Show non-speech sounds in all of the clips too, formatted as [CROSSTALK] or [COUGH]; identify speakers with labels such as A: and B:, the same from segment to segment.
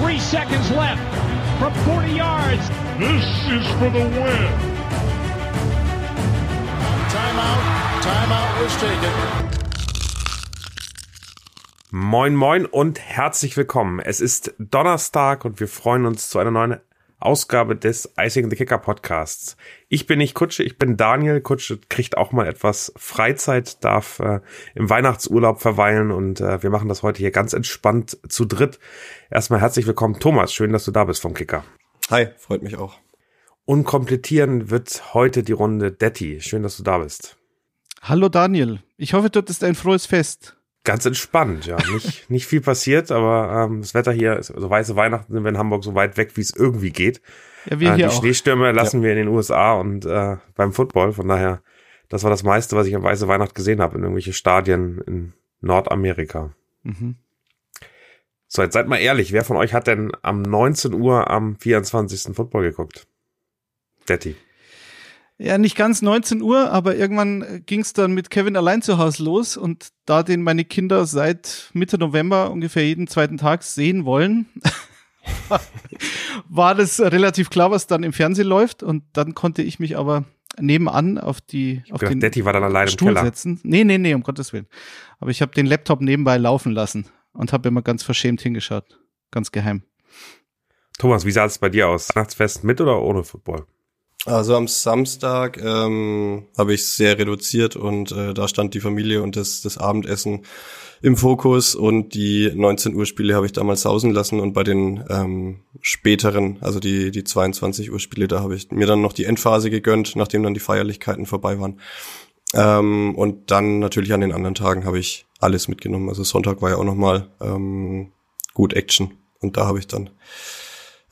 A: Three seconds left from 40 yards.
B: This is for the win.
C: Timeout. Timeout was taken.
D: Moin moin und herzlich willkommen. Es ist Donnerstag und wir freuen uns zu einer neuen Ausgabe des Icing the Kicker Podcasts. Ich bin nicht Kutsche, ich bin Daniel. Kutsche kriegt auch mal etwas Freizeit, darf äh, im Weihnachtsurlaub verweilen und äh, wir machen das heute hier ganz entspannt zu dritt. Erstmal herzlich willkommen, Thomas. Schön, dass du da bist vom Kicker.
E: Hi, freut mich auch.
D: Und komplettieren wird heute die Runde Detti. Schön, dass du da bist.
F: Hallo Daniel. Ich hoffe, dort ist ein frohes Fest.
D: Ganz entspannt, ja. [LAUGHS] Nicht, nicht viel passiert, aber ähm, das Wetter hier, ist, also weiße Weihnachten sind wir in Hamburg so weit weg, wie es irgendwie geht.
F: Ja, wir
D: äh,
F: hier
D: die
F: auch.
D: Schneestürme lassen ja. wir in den USA und äh, beim Football. Von daher, das war das meiste, was ich an weiße Weihnacht gesehen habe in irgendwelche Stadien in Nordamerika. Mhm. So, jetzt seid mal ehrlich, wer von euch hat denn am 19 Uhr am 24. Football geguckt? Detti.
F: Ja, nicht ganz 19 Uhr, aber irgendwann ging es dann mit Kevin allein zu Hause los und da den meine Kinder seit Mitte November ungefähr jeden zweiten Tag sehen wollen, [LAUGHS] war das relativ klar, was dann im Fernsehen läuft und dann konnte ich mich aber nebenan auf die auf
D: gedacht,
F: den
D: Detti war dann alleine
F: Stuhl
D: im Keller.
F: setzen. Nee, nee, nee, um Gottes Willen. Aber ich habe den Laptop nebenbei laufen lassen und habe immer ganz verschämt hingeschaut, ganz geheim.
D: Thomas, wie sah es bei dir aus? Weihnachtsfest mit oder ohne Football?
E: Also am Samstag ähm, habe ich sehr reduziert und äh, da stand die Familie und das, das Abendessen im Fokus und die 19 Uhr Spiele habe ich damals sausen lassen und bei den ähm, späteren, also die, die 22 Uhr Spiele, da habe ich mir dann noch die Endphase gegönnt, nachdem dann die Feierlichkeiten vorbei waren. Ähm, und dann natürlich an den anderen Tagen habe ich alles mitgenommen. Also Sonntag war ja auch nochmal ähm, gut Action und da habe ich dann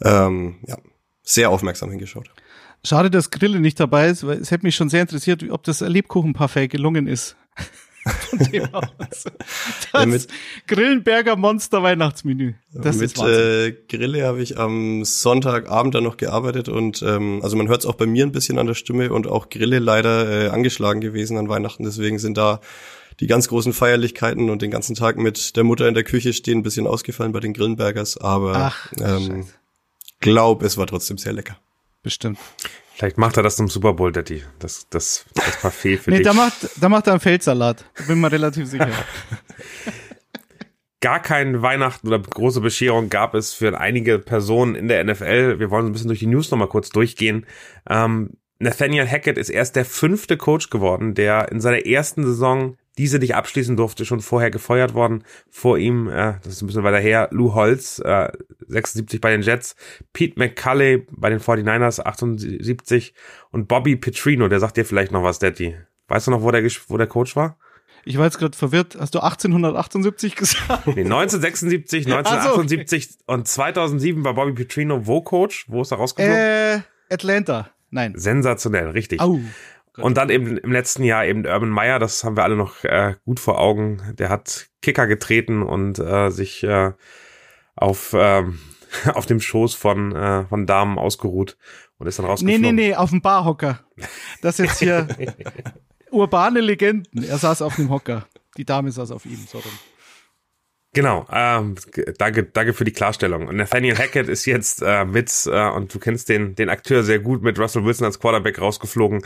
E: ähm, ja, sehr aufmerksam hingeschaut.
F: Schade, dass Grille nicht dabei ist, weil es hätte mich schon sehr interessiert, ob das Lebkuchenparfait gelungen ist. [LAUGHS] Von dem aus. Das
E: Ja, mit-
F: Grillenberger Monster Weihnachtsmenü. Das
E: mit äh, Grille habe ich am Sonntagabend dann noch gearbeitet und ähm, also man hört es auch bei mir ein bisschen an der Stimme und auch Grille leider äh, angeschlagen gewesen an Weihnachten. Deswegen sind da die ganz großen Feierlichkeiten und den ganzen Tag mit der Mutter in der Küche stehen ein bisschen ausgefallen bei den Grillenbergers, aber
F: Ach,
E: ähm,
F: Scheiße.
E: glaub, es war trotzdem sehr lecker.
F: Bestimmt.
D: Vielleicht macht er das zum Super Bowl, Detti. Das, das, das Parfait für
F: Nee,
D: dich.
F: da macht, da macht er einen Feldsalat. Bin mir relativ sicher. [LAUGHS]
D: gar kein Weihnachten oder große Bescherung gab es für einige Personen in der NFL. Wir wollen ein bisschen durch die News nochmal kurz durchgehen. Ähm, Nathaniel Hackett ist erst der fünfte Coach geworden, der in seiner ersten Saison diese nicht abschließen durfte, schon vorher gefeuert worden. Vor ihm, äh, das ist ein bisschen weiter her, Lou Holtz, äh, 76 bei den Jets, Pete McCulley bei den 49ers, 78 und Bobby Petrino, der sagt dir vielleicht noch was, Daddy. Weißt du noch, wo der, wo der Coach war?
F: Ich war jetzt gerade verwirrt. Hast du 1878 gesagt?
D: Nee, 1976, 1978 und 2007 war Bobby Petrino wo Coach? Wo ist er rausgeflogen?
F: äh, Atlanta. Nein.
D: Sensationell, richtig.
F: Au.
D: Und dann eben im letzten Jahr eben Urban Meyer, das haben wir alle noch äh, gut vor Augen. Der hat Kicker getreten und äh, sich äh, auf, ähm, [LAUGHS] auf dem Schoß von, äh, von Damen ausgeruht und ist dann
F: Nee,
D: rausgeflogen.
F: nee, nee, auf dem Barhocker. Das jetzt hier [LAUGHS] urbane Legenden. Er saß auf dem Hocker. Die Dame saß auf ihm. So rum.
D: Genau, ähm, danke, danke für die Klarstellung. Und Nathaniel Hackett ist jetzt äh, mit, äh, und du kennst den, den Akteur sehr gut, mit Russell Wilson als Quarterback rausgeflogen.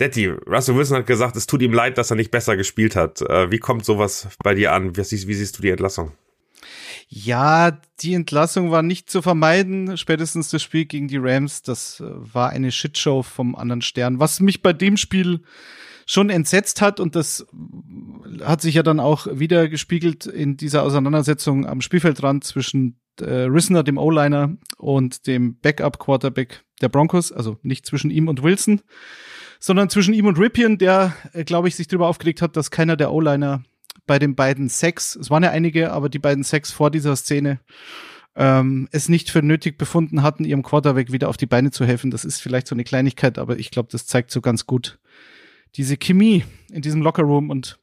D: Detti, Russell Wilson hat gesagt, es tut ihm leid, dass er nicht besser gespielt hat. Äh, wie kommt sowas bei dir an? Wie siehst, wie siehst du die Entlassung?
F: Ja, die Entlassung war nicht zu vermeiden. Spätestens das Spiel gegen die Rams, das äh, war eine Shitshow vom anderen Stern. Was mich bei dem Spiel schon entsetzt hat und das hat sich ja dann auch wieder gespiegelt in dieser Auseinandersetzung am Spielfeldrand zwischen äh, Rissner, dem O-Liner, und dem Backup-Quarterback der Broncos, also nicht zwischen ihm und Wilson, sondern zwischen ihm und Ripien, der, äh, glaube ich, sich darüber aufgeregt hat, dass keiner der O-Liner bei den beiden Sex, es waren ja einige, aber die beiden Sex vor dieser Szene, ähm, es nicht für nötig befunden hatten, ihrem Quarterback wieder auf die Beine zu helfen. Das ist vielleicht so eine Kleinigkeit, aber ich glaube, das zeigt so ganz gut diese Chemie in diesem Lockerroom und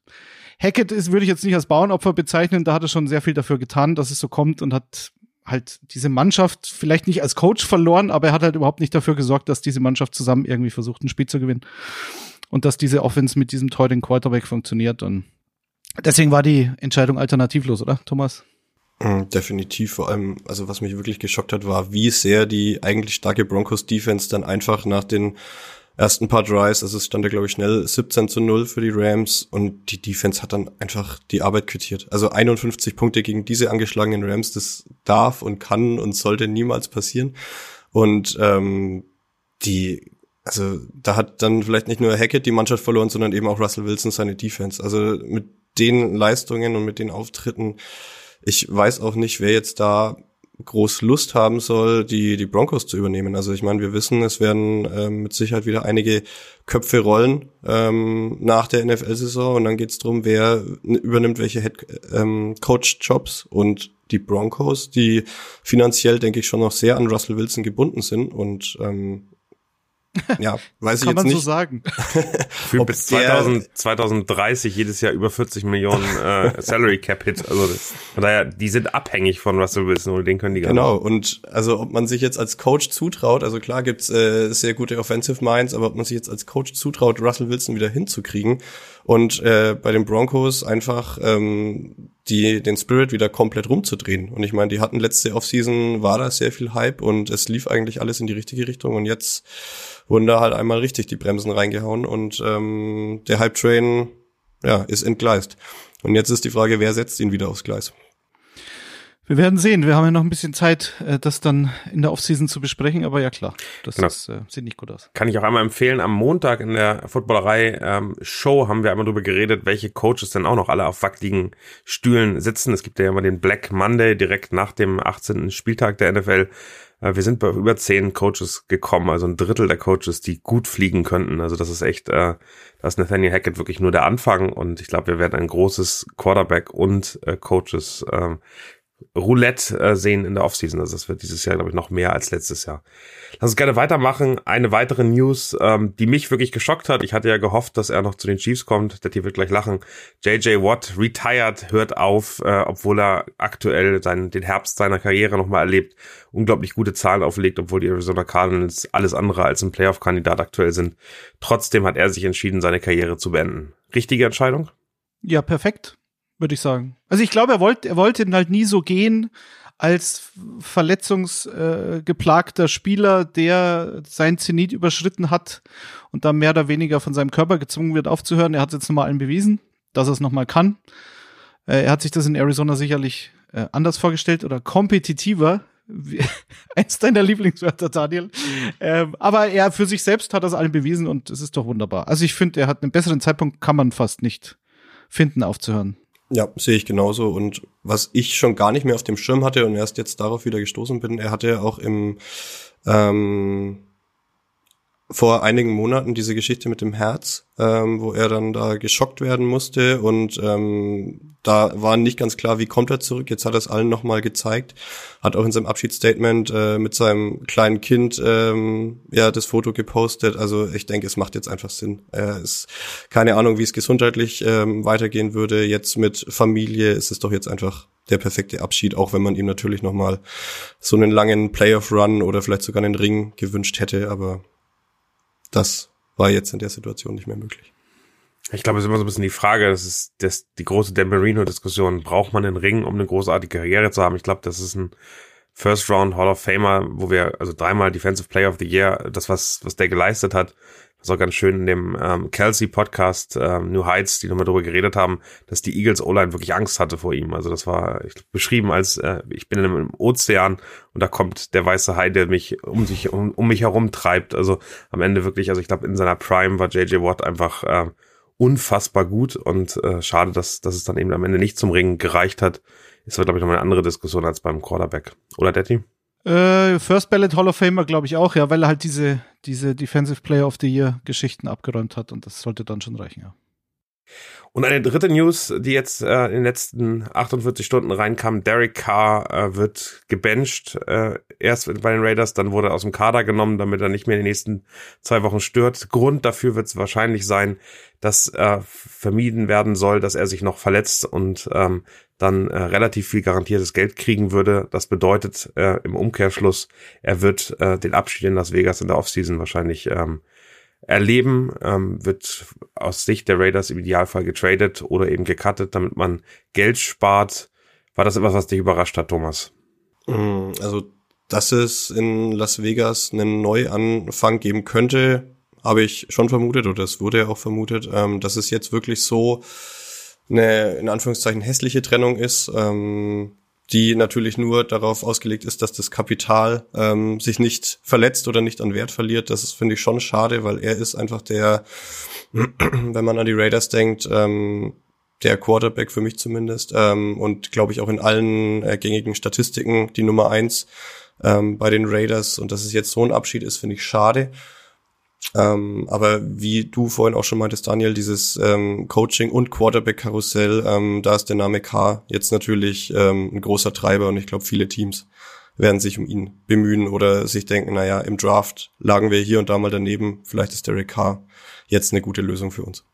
F: Hackett ist, würde ich jetzt nicht als Bauernopfer bezeichnen, da hat er schon sehr viel dafür getan, dass es so kommt und hat halt diese Mannschaft vielleicht nicht als Coach verloren, aber er hat halt überhaupt nicht dafür gesorgt, dass diese Mannschaft zusammen irgendwie versucht, ein Spiel zu gewinnen. Und dass diese Offense mit diesem teuren Quarterback funktioniert. Und deswegen war die Entscheidung alternativlos, oder, Thomas?
E: Mhm, definitiv, vor allem, also was mich wirklich geschockt hat, war, wie sehr die eigentlich starke Broncos Defense dann einfach nach den ersten paar Drives, also es stand da glaube ich schnell 17 zu 0 für die Rams und die Defense hat dann einfach die Arbeit quittiert. Also 51 Punkte gegen diese angeschlagenen Rams, das darf und kann und sollte niemals passieren. Und ähm, die, also da hat dann vielleicht nicht nur Hackett die Mannschaft verloren, sondern eben auch Russell Wilson seine Defense. Also mit den Leistungen und mit den Auftritten, ich weiß auch nicht, wer jetzt da groß Lust haben soll, die, die Broncos zu übernehmen. Also ich meine, wir wissen, es werden ähm, mit Sicherheit wieder einige Köpfe rollen ähm, nach der NFL-Saison und dann geht es darum, wer übernimmt welche Head ähm, Coach-Jobs. Und die Broncos, die finanziell, denke ich, schon noch sehr an Russell Wilson gebunden sind. Und ähm, ja, weiß ich
F: Kann
E: jetzt
F: man
E: nicht.
F: so sagen. [LAUGHS]
D: Für
E: Ob
D: bis
E: der-
D: 2000, 2030 jedes Jahr über 40 Millionen äh, Salary Cap Hit. Also von daher, die sind abhängig von Russell Wilson und den können die gar
E: Genau, und also ob man sich jetzt als Coach zutraut, also klar gibt's äh, sehr gute Offensive Minds, aber ob man sich jetzt als Coach zutraut, Russell Wilson wieder hinzukriegen und äh, bei den Broncos einfach ähm, die den Spirit wieder komplett rumzudrehen. Und ich meine, die hatten letzte Offseason, war da sehr viel Hype und es lief eigentlich alles in die richtige Richtung und jetzt wurden da halt einmal richtig die Bremsen reingehauen und ähm, der Hype-Train ja, ist entgleist. Und jetzt ist die Frage, wer setzt ihn wieder aufs Gleis?
F: Wir werden sehen. Wir haben ja noch ein bisschen Zeit, äh, das dann in der Offseason zu besprechen. Aber ja klar, das
D: Genau.
F: ist, äh, sieht nicht gut aus.
D: Kann ich auch einmal empfehlen, am Montag in der Footballerei ähm, Show haben wir einmal drüber geredet, welche Coaches denn auch noch alle auf wackeligen Stühlen sitzen. Es gibt ja immer den Black Monday direkt nach dem 18. Spieltag der NFL. Äh, wir sind bei über zehn Coaches gekommen, also ein Drittel der Coaches, die gut fliegen könnten. Also das ist echt, äh, da ist Nathaniel Hackett wirklich nur der Anfang und ich glaube, wir werden ein großes Quarterback und äh, Coaches ähm, Roulette äh, sehen in der Offseason. Also das wird dieses Jahr, glaube ich, noch mehr als letztes Jahr. Lass uns gerne weitermachen. Eine weitere News, ähm, die mich wirklich geschockt hat. Ich hatte ja gehofft, dass er noch zu den Chiefs kommt. Der Tier wird gleich lachen. JJ Watt retired, hört auf, äh, obwohl er aktuell seinen, den Herbst seiner Karriere nochmal erlebt. Unglaublich gute Zahlen auflegt, obwohl die Arizona Cardinals alles andere als ein Playoff-Kandidat aktuell sind. Trotzdem hat er sich entschieden, seine Karriere zu beenden. Richtige Entscheidung?
F: Ja, perfekt, würde ich sagen. Also ich glaube, er wollte, er wollte halt nie so gehen als verletzungsgeplagter äh, Spieler, der sein Zenit überschritten hat und da mehr oder weniger von seinem Körper gezwungen wird aufzuhören. Er hat jetzt nochmal allen bewiesen, dass er es nochmal kann. Äh, er hat sich das in Arizona sicherlich äh, anders vorgestellt oder kompetitiver. [LAUGHS] Eins deiner Lieblingswörter, Daniel. Ähm, aber er für sich selbst hat das allen bewiesen und es ist doch wunderbar. Also ich finde, er hat einen besseren Zeitpunkt, kann man fast nicht finden, aufzuhören.
E: Ja, sehe ich genauso. Und was ich schon gar nicht mehr auf dem Schirm hatte und erst jetzt darauf wieder gestoßen bin, er hatte auch im ähm, vor einigen Monaten diese Geschichte mit dem Herz, ähm, wo er dann da geschockt werden musste und ähm, da war nicht ganz klar, wie kommt er zurück. Jetzt hat er es allen nochmal gezeigt, hat auch in seinem Abschiedsstatement äh, mit seinem kleinen Kind ähm, ja das Foto gepostet. Also ich denke, es macht jetzt einfach Sinn. Er ist keine Ahnung, wie es gesundheitlich ähm, weitergehen würde. Jetzt mit Familie ist es doch jetzt einfach der perfekte Abschied, auch wenn man ihm natürlich nochmal so einen langen Playoff-Run oder vielleicht sogar einen Ring gewünscht hätte, aber das war jetzt in der Situation nicht mehr möglich.
D: Ich glaube, es ist immer so ein bisschen die Frage, das ist das, die große Dan Marino-Diskussion. Braucht man einen Ring, um eine großartige Karriere zu haben? Ich glaube, das ist ein First Round Hall of Famer, wo wir, also dreimal Defensive Player of the Year, das, was, was der geleistet hat, das ist auch ganz schön in dem ähm, Kelsey Podcast ähm, New Heights, die nochmal darüber geredet haben, dass die Eagles O-Line wirklich Angst hatte vor ihm. Also das war ich, beschrieben als äh, ich bin in einem Ozean und da kommt der weiße Hai, der mich um sich um, um mich herum treibt. Also am Ende wirklich, also ich glaube in seiner Prime war JJ Watt einfach äh, unfassbar gut und äh, schade, dass, dass es dann eben am Ende nicht zum Ringen gereicht hat. Ist aber, glaube ich, nochmal eine andere Diskussion als beim Quarterback. Oder, Detti?
F: Äh, First Ballot Hall of Famer, glaube ich auch, ja, weil er halt diese, diese Defensive Player of the Year Geschichten abgeräumt hat und das sollte dann schon reichen, ja.
D: Und eine dritte News, die jetzt äh, in den letzten 48 Stunden reinkam, Derek Carr äh, wird gebencht, äh, erst bei den Raiders, dann wurde er aus dem Kader genommen, damit er nicht mehr in den nächsten zwei Wochen stört. Grund dafür wird es wahrscheinlich sein, dass äh, vermieden werden soll, dass er sich noch verletzt und ähm, dann äh, relativ viel garantiertes Geld kriegen würde. Das bedeutet äh, im Umkehrschluss, er wird äh, den Abschied in Las Vegas in der Offseason wahrscheinlich ähm, erleben, ähm, wird aus Sicht der Raiders im Idealfall getradet oder eben gecuttet, damit man Geld spart. War das etwas, was dich überrascht hat, Thomas?
E: Mm, also, dass es in Las Vegas einen Neuanfang geben könnte, habe ich schon vermutet, oder es wurde ja auch vermutet, ähm, dass es jetzt wirklich so eine, in Anführungszeichen, hässliche Trennung ist, ähm, die natürlich nur darauf ausgelegt ist, dass das Kapital ähm, sich nicht verletzt oder nicht an Wert verliert. Das finde ich schon schade, weil er ist einfach der, [CLEARS THROAT] wenn man an die Raiders denkt, ähm, der Quarterback für mich zumindest ähm, und glaube ich auch in allen äh, gängigen Statistiken die Nummer eins ähm, bei den Raiders und dass es jetzt so ein Abschied ist, finde ich schade. Ähm, aber wie du vorhin auch schon meintest, Daniel, dieses ähm, Coaching und Quarterback-Karussell, ähm, da ist der Name K jetzt natürlich ähm, ein großer Treiber und ich glaube, viele Teams werden sich um ihn bemühen oder sich denken, naja, im Draft lagen wir hier und da mal daneben, vielleicht ist Derek Carr jetzt eine gute Lösung für uns.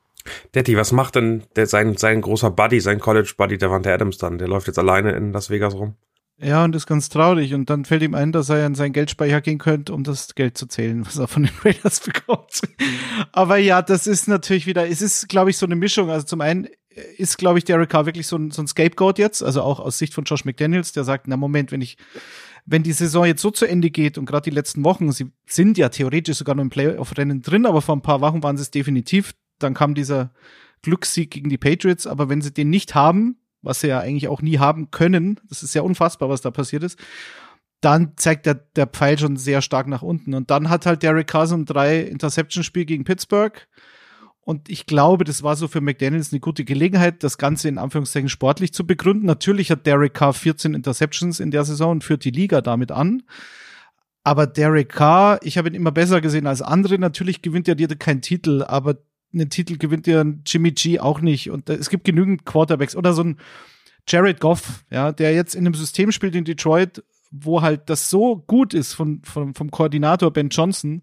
D: Detti, was macht denn der, sein, sein großer Buddy, sein College-Buddy, der Wante Adams dann? Der läuft jetzt alleine in Las Vegas rum?
F: Ja, und ist ganz traurig. Und dann fällt ihm ein, dass er in seinen Geldspeicher gehen könnte, um das Geld zu zählen, was er von den [LAUGHS] Raiders bekommt. Aber ja, das ist natürlich wieder, es ist, glaube ich, so eine Mischung. Also zum einen ist, glaube ich, Derek Carr wirklich so ein, so ein Scapegoat jetzt, also auch aus Sicht von Josh McDaniels, der sagt, na Moment, wenn ich, wenn die Saison jetzt so zu Ende geht und gerade die letzten Wochen, sie sind ja theoretisch sogar noch im Playoff-Rennen drin, aber vor ein paar Wochen waren sie es definitiv, dann kam dieser Glückssieg gegen die Patriots, aber wenn sie den nicht haben, was sie ja eigentlich auch nie haben können, das ist ja unfassbar, was da passiert ist, dann zeigt der, der Pfeil schon sehr stark nach unten. Und dann hat halt Derek Carson drei Interception-Spiel gegen Pittsburgh. Und ich glaube, das war so für McDaniels eine gute Gelegenheit, das Ganze in Anführungszeichen sportlich zu begründen. Natürlich hat Derek Carr 14 Interceptions in der Saison und führt die Liga damit an. Aber Derek Carr, ich habe ihn immer besser gesehen als andere. Natürlich gewinnt er dir keinen Titel, aber einen Titel gewinnt ja Jimmy G auch nicht. Und es gibt genügend Quarterbacks oder so ein Jared Goff, ja, der jetzt in einem System spielt in Detroit, wo halt das so gut ist von, von, vom Koordinator Ben Johnson,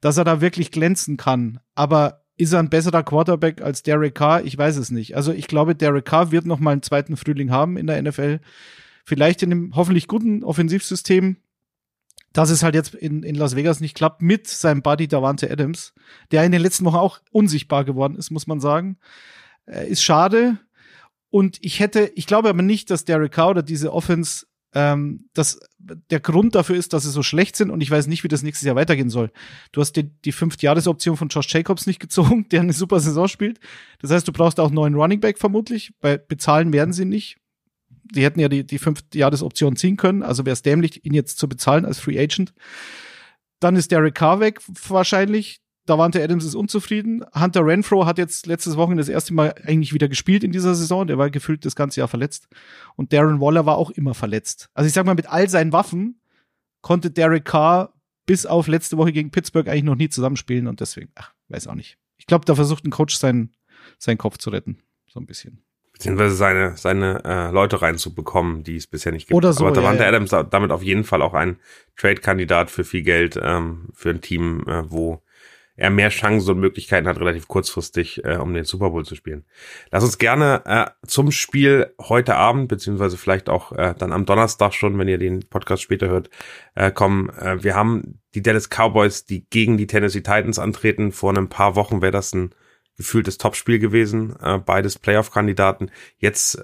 F: dass er da wirklich glänzen kann. Aber ist er ein besserer Quarterback als Derek Carr? Ich weiß es nicht. Also ich glaube, Derek Carr wird noch mal einen zweiten Frühling haben in der NFL. Vielleicht in einem hoffentlich guten Offensivsystem dass es halt jetzt in, in Las Vegas nicht klappt mit seinem Buddy Davante Adams, der in den letzten Wochen auch unsichtbar geworden ist, muss man sagen. Äh, ist schade. Und ich hätte, ich glaube aber nicht, dass Derek Carr oder diese Offense ähm, dass der Grund dafür ist, dass sie so schlecht sind und ich weiß nicht, wie das nächstes Jahr weitergehen soll. Du hast die, die Fünft-Jahres-Option von Josh Jacobs nicht [LAUGHS] gezogen, der eine super Saison spielt. Das heißt, du brauchst auch einen neuen Running Back vermutlich, weil bezahlen werden sie nicht die hätten ja die, die fünf Jahresoption ziehen können, also wäre es dämlich, ihn jetzt zu bezahlen als Free Agent. Dann ist Derek Carr weg, wahrscheinlich. Davante Adams ist unzufrieden. Hunter Renfro hat jetzt letztes Wochenende das erste Mal eigentlich wieder gespielt in dieser Saison. Der war gefühlt das ganze Jahr verletzt. Und Darren Waller war auch immer verletzt. Also ich sag mal, mit all seinen Waffen konnte Derek Carr bis auf letzte Woche gegen Pittsburgh eigentlich noch nie zusammenspielen und deswegen, ach, weiß auch nicht. Ich glaube, da versucht ein Coach seinen, seinen Kopf zu retten. So ein bisschen
D: beziehungsweise seine, seine äh, Leute reinzubekommen, die es bisher nicht gibt.
F: Oder so,
D: Aber Davante
F: ja, ja.
D: Adams damit auf jeden Fall auch ein Trade-Kandidat für viel Geld ähm, für ein Team, äh, wo er mehr Chancen und Möglichkeiten hat, relativ kurzfristig, äh, um den Super Bowl zu spielen. Lass uns gerne äh, zum Spiel heute Abend, beziehungsweise vielleicht auch äh, dann am Donnerstag schon, wenn ihr den Podcast später hört, äh, kommen. Äh, wir haben die Dallas Cowboys, die gegen die Tennessee Titans antreten. Vor ein paar Wochen wäre das ein gefühltes Topspiel gewesen, äh, beides Playoff-Kandidaten. Jetzt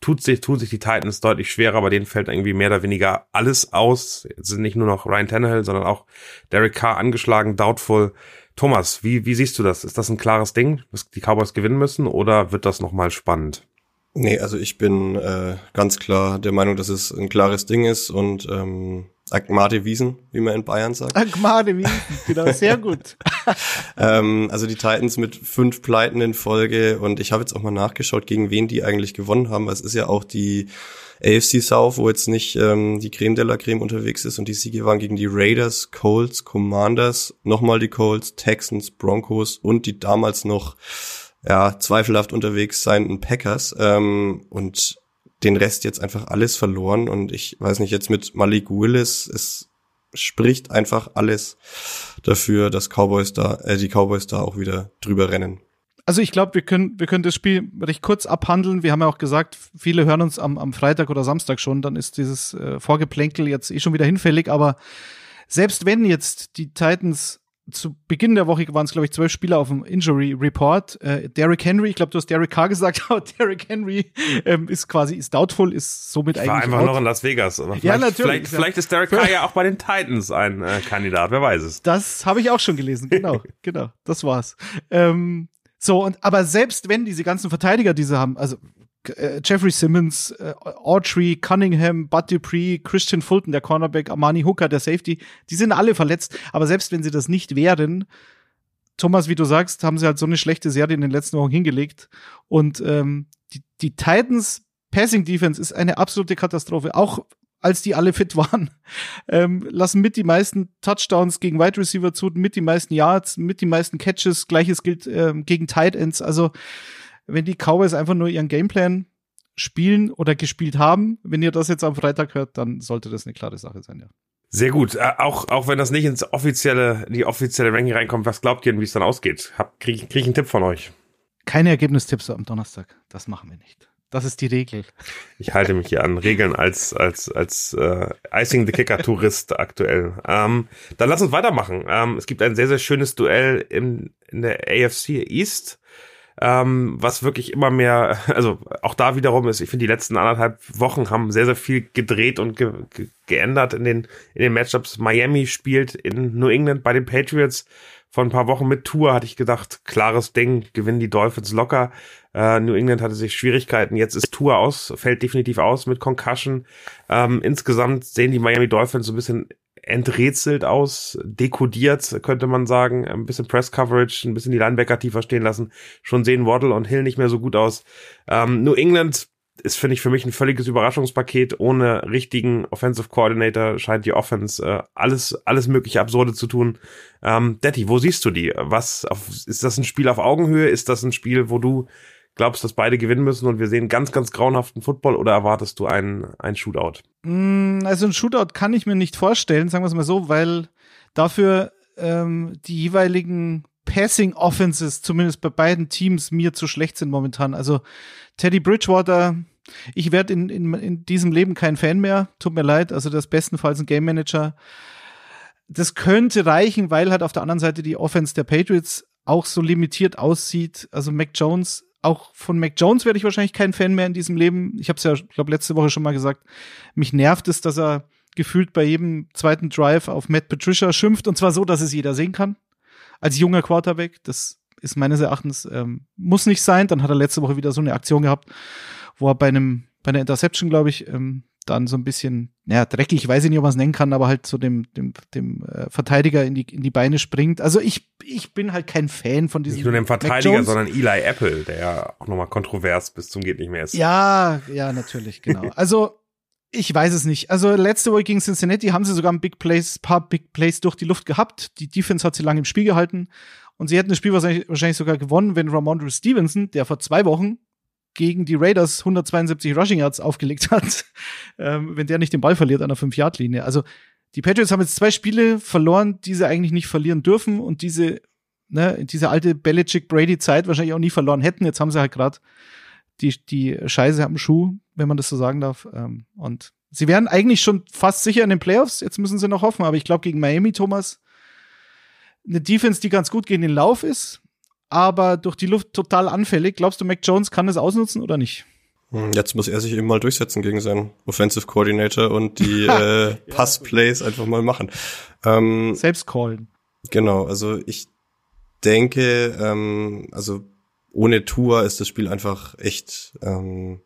D: tut sich, tun sich die Titans deutlich schwerer, aber denen fällt irgendwie mehr oder weniger alles aus. Jetzt sind nicht nur noch Ryan Tannehill, sondern auch Derek Carr angeschlagen, doubtful. Thomas, wie, wie siehst du das? Ist das ein klares Ding, dass die Cowboys gewinnen müssen oder wird das nochmal spannend?
E: Nee, also ich bin äh, ganz klar der Meinung, dass es ein klares Ding ist und ähm, Agmade Wiesen, wie man in Bayern sagt.
F: Agmade Wiesen, genau, sehr [LAUGHS] gut.
E: ähm, also die Titans mit fünf Pleiten in Folge und ich habe jetzt auch mal nachgeschaut, gegen wen die eigentlich gewonnen haben. Es ist ja auch die AFC South, wo jetzt nicht ähm, die Creme de la Creme unterwegs ist und die Siege waren gegen die Raiders, Colts, Commanders, nochmal die Colts, Texans, Broncos und die damals noch ja, zweifelhaft unterwegs seienden Packers. Ähm, und den Rest jetzt einfach alles verloren und ich weiß nicht, jetzt mit Malik Willis, es spricht einfach alles dafür, dass Cowboys da, äh, die Cowboys da auch wieder drüber rennen.
F: Also ich glaube, wir können, wir können das Spiel recht kurz abhandeln. Wir haben ja auch gesagt, viele hören uns am, am Freitag oder Samstag schon, dann ist dieses äh, Vorgeplänkel jetzt eh schon wieder hinfällig, aber selbst wenn jetzt die Titans zu Beginn der Woche waren es, glaube ich, zwölf Spieler auf dem Injury Report. Äh, Derrick Henry, ich glaube, du hast Derrick Carr [LAUGHS] gesagt, aber Derrick Henry ähm, ist quasi ist doubtful, ist somit
D: ich
F: eigentlich.
D: War einfach
F: out.
D: noch in Las Vegas. Aber
F: Ja, natürlich,
D: Vielleicht,
F: ja.
D: vielleicht ist Derek Carr [LAUGHS] ja auch bei den Titans ein äh, Kandidat, wer weiß es.
F: Das habe ich auch schon gelesen, genau, [LAUGHS] genau, das war's. Ähm, so, und aber selbst wenn diese ganzen Verteidiger diese haben, also äh, Jeffrey Simmons, äh, Autry, Cunningham, Bud Dupree, Christian Fulton, der Cornerback, Amani Hooker, der Safety, die sind alle verletzt. Aber selbst wenn sie das nicht wären, Thomas, wie du sagst, haben sie halt so eine schlechte Serie in den letzten Wochen hingelegt. Und ähm, die, die Titans Passing Defense ist eine absolute Katastrophe. Auch als die alle fit [LAUGHS] waren, ähm, lassen mit die meisten Touchdowns gegen Wide Receiver zu, mit die meisten Yards, mit die meisten Catches. Gleiches gilt ähm, gegen Tight Ends. Also wenn die Cowboys einfach nur ihren Gameplan spielen oder gespielt haben, wenn ihr das jetzt am Freitag hört, dann sollte das eine klare Sache sein, ja.
D: Sehr gut. Äh, auch, auch wenn das nicht ins offizielle, die offizielle Ranking reinkommt, was glaubt ihr denn, wie es dann ausgeht? Hab, krieg, ich- krieg ich einen Tipp von euch.
F: Keine Ergebnistipps am Donnerstag. Das machen wir nicht. Das ist die Regel.
D: Ich halte mich hier an Regeln als als als äh, Icing the Kicker Tourist aktuell. Ähm, dann lass uns weitermachen. Ähm, es gibt ein sehr sehr schönes Duell in in der AFC East, ähm, was wirklich immer mehr, also auch da wiederum ist. Ich finde die letzten anderthalb Wochen haben sehr sehr viel gedreht und ge ge geändert in den in den Matchups. Miami spielt in New England bei den Patriots. Vor ein paar Wochen mit Tour hatte ich gedacht, klares Ding, gewinnen die Dolphins locker. Äh, New England hatte sich Schwierigkeiten. Jetzt ist Tour aus, fällt definitiv aus mit Concussion. Ähm, insgesamt sehen die Miami Dolphins so ein bisschen enträtselt aus, dekodiert, könnte man sagen. Ein bisschen Press Coverage, ein bisschen die Linebacker tiefer stehen lassen. Schon sehen Waddle und Hill nicht mehr so gut aus. Ähm, New England ist, finde ich, für mich ein völliges Überraschungspaket. Ohne richtigen Offensive Coordinator scheint die Offense äh, alles, alles mögliche Absurde zu tun. Ähm, Detti, wo siehst du die? Was, auf, ist das ein Spiel auf Augenhöhe? Ist das ein Spiel, wo du glaubst, dass beide gewinnen müssen und wir sehen ganz, ganz grauenhaften Football oder erwartest du einen, einen Shootout?
F: Mm, Also ein Shootout kann ich mir nicht vorstellen, sagen wir es mal so, weil dafür ähm, die jeweiligen Passing Offenses, zumindest bei beiden Teams, mir zu schlecht sind momentan. Also Teddy Bridgewater, ich werde in, in, in diesem Leben kein Fan mehr, tut mir leid, also das bestenfalls ein Game Manager. Das könnte reichen, weil halt auf der anderen Seite die Offense der Patriots auch so limitiert aussieht. Also Mac Jones, auch von Mac Jones werde ich wahrscheinlich kein Fan mehr in diesem Leben. Ich habe es ja, ich glaube, letzte Woche schon mal gesagt. Mich nervt es, dass er gefühlt bei jedem zweiten Drive auf Matt Patricia schimpft und zwar so, dass es jeder sehen kann. Als junger Quarterback, das ist meines Erachtens ähm, muss nicht sein. Dann hat er letzte Woche wieder so eine Aktion gehabt, wo er bei einem bei einer Interception, glaube ich, ähm, dann so ein bisschen, ja, dreckig, weiß ich nicht, ob man es nennen kann, aber halt so dem, dem, dem äh, Verteidiger in die, in die Beine springt. Also ich, ich bin halt kein Fan von diesem.
D: Nicht nur dem Verteidiger, sondern Eli Apple, der ja auch nochmal kontrovers bis zum geht nicht mehr ist.
F: Ja, ja, natürlich, genau. [LAUGHS] Also, ich weiß es nicht. Also, letzte Woche gegen Cincinnati haben sie sogar ein Big Plays, paar Big Plays durch die Luft gehabt. Die Defense hat sie lange im Spiel gehalten. Und sie hätten das Spiel wahrscheinlich, wahrscheinlich sogar gewonnen, wenn Ramondre Stevenson, der vor zwei Wochen gegen die Raiders 172 Rushing Yards aufgelegt [LAUGHS] hat, ähm, wenn der nicht den Ball verliert an der 5-Yard-Linie. Also, die Patriots haben jetzt zwei Spiele verloren, die sie eigentlich nicht verlieren dürfen und diese, ne, diese alte Belichick-Brady-Zeit wahrscheinlich auch nie verloren hätten. Jetzt haben sie halt gerade die, die Scheiße am Schuh, wenn man das so sagen darf. Ähm, und sie wären eigentlich schon fast sicher in den Playoffs. Jetzt müssen sie noch hoffen. Aber ich glaube, gegen Miami, Thomas, eine Defense, die ganz gut gegen den Lauf ist, aber durch die Luft total anfällig. Glaubst du, Mac Jones kann das ausnutzen oder nicht?
E: Hm, Jetzt muss er sich eben mal durchsetzen gegen seinen Offensive Coordinator und die [LAUGHS] äh, Passplays einfach mal machen. Ähm,
F: Selbst callen.
E: Genau, also ich denke, ähm, also ohne Tour ist das Spiel einfach echt ähm,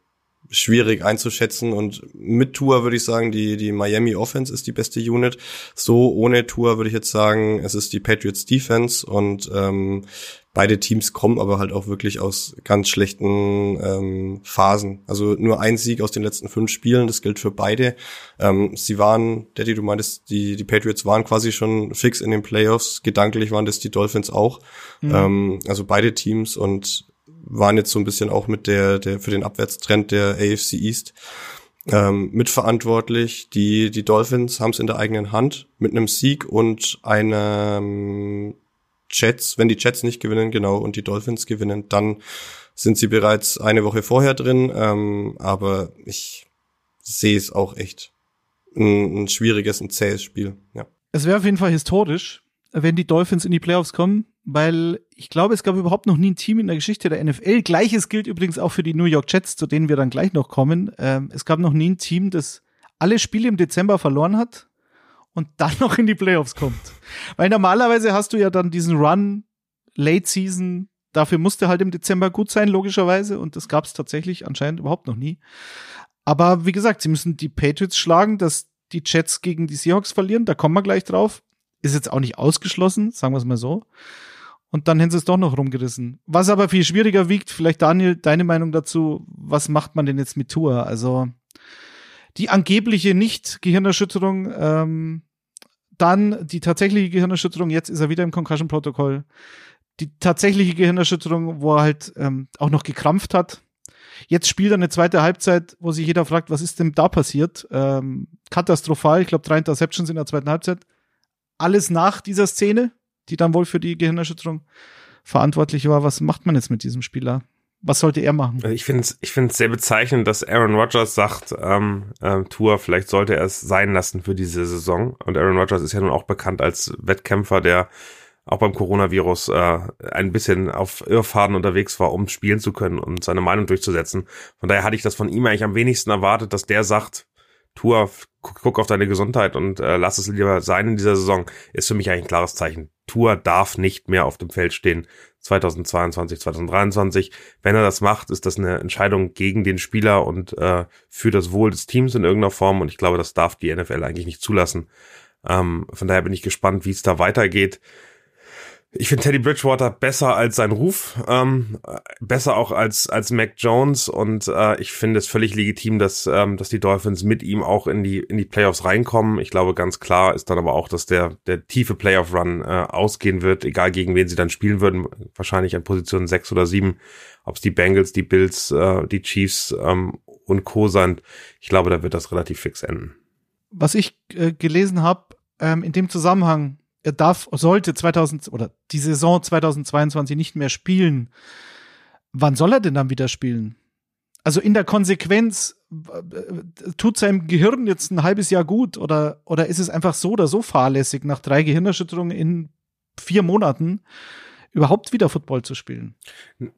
E: schwierig einzuschätzen und mit Tour würde ich sagen, die die Miami Offense ist die beste Unit. So ohne Tour würde ich jetzt sagen, es ist die Patriots Defense und ähm, beide Teams kommen aber halt auch wirklich aus ganz schlechten ähm, Phasen. Also nur ein Sieg aus den letzten fünf Spielen, das gilt für beide. Ähm, sie waren, Daddy, du meintest, die, die Patriots waren quasi schon fix in den Playoffs. Gedanklich waren das die Dolphins auch. Ähm, also beide Teams und waren jetzt so ein bisschen auch mit der, der für den Abwärtstrend der AFC East ähm, mitverantwortlich. Die, die Dolphins haben es in der eigenen Hand mit einem Sieg und einem Jets, wenn die Jets nicht gewinnen, genau, und die Dolphins gewinnen, dann sind sie bereits eine Woche vorher drin. Ähm, aber ich sehe es auch echt ein, ein schwieriges, ein zähes Spiel. Ja.
F: Es wäre auf jeden Fall historisch. Wenn die Dolphins in die Playoffs kommen, weil ich glaube, es gab überhaupt noch nie ein Team in der Geschichte der NFL. Gleiches gilt übrigens auch für die New York Jets, zu denen wir dann gleich noch kommen. Ähm, es gab noch nie ein Team, das alle Spiele im Dezember verloren hat und dann [LAUGHS] noch in die Playoffs kommt. Weil normalerweise hast du ja dann diesen Run Late Season. Dafür musste halt im Dezember gut sein, logischerweise. Und das gab es tatsächlich anscheinend überhaupt noch nie. Aber wie gesagt, sie müssen die Patriots schlagen, dass die Jets gegen die Seahawks verlieren. Da kommen wir gleich drauf. Ist jetzt auch nicht ausgeschlossen, sagen wir es mal so. Und dann hätten sie es doch noch rumgerissen. Was aber viel schwieriger wiegt, vielleicht Daniel, deine Meinung dazu, was macht man denn jetzt mit Tour? Also die angebliche Nicht-Gehirnerschütterung, ähm, dann die tatsächliche Gehirnerschütterung, jetzt ist er wieder im Concussion-Protokoll. Die tatsächliche Gehirnerschütterung, wo er halt ähm, auch noch gekrampft hat. Jetzt spielt er eine zweite Halbzeit, wo sich jeder fragt, was ist denn da passiert? Ähm, katastrophal, ich glaube drei Interceptions in der zweiten Halbzeit alles nach dieser Szene, die dann wohl für die Gehirnerschütterung verantwortlich war. Was macht man jetzt mit diesem Spieler? Was sollte er machen?
D: Also ich finde es ich find's sehr bezeichnend, dass Aaron Rodgers sagt, ähm, äh, Tour, vielleicht sollte er es sein lassen für diese Saison. Und Aaron Rodgers ist ja nun auch bekannt als Wettkämpfer, der auch beim Coronavirus äh, ein bisschen auf Irrfaden unterwegs war, um spielen zu können und seine Meinung durchzusetzen. Von daher hatte ich das von ihm eigentlich am wenigsten erwartet, dass der sagt, Tour, guck, guck auf deine Gesundheit und äh, lass es lieber sein in dieser Saison, ist für mich eigentlich ein klares Zeichen. Tour darf nicht mehr auf dem Feld stehen 2022, 2023. Wenn er das macht, ist das eine Entscheidung gegen den Spieler und äh, für das Wohl des Teams in irgendeiner Form. Und ich glaube, das darf die NFL eigentlich nicht zulassen. Ähm, von daher bin ich gespannt, wie es da weitergeht. Ich finde Teddy Bridgewater besser als sein Ruf, ähm, besser auch als als Mac Jones und äh, ich finde es völlig legitim, dass ähm, dass die Dolphins mit ihm auch in die in die Playoffs reinkommen. Ich glaube ganz klar ist dann aber auch, dass der der tiefe Playoff Run äh, ausgehen wird, egal gegen wen sie dann spielen würden, wahrscheinlich an Position sechs oder sieben, ob es die Bengals, die Bills, äh, die Chiefs ähm, und Co sind. Ich glaube, da wird das relativ fix enden.
F: Was ich äh, gelesen habe ähm, in dem Zusammenhang er darf, sollte 2000 oder die Saison 2022 nicht mehr spielen, wann soll er denn dann wieder spielen? Also in der Konsequenz äh, tut seinem Gehirn jetzt ein halbes Jahr gut oder, oder ist es einfach so oder so fahrlässig nach drei Gehirnerschütterungen in vier Monaten? Überhaupt wieder Football zu spielen.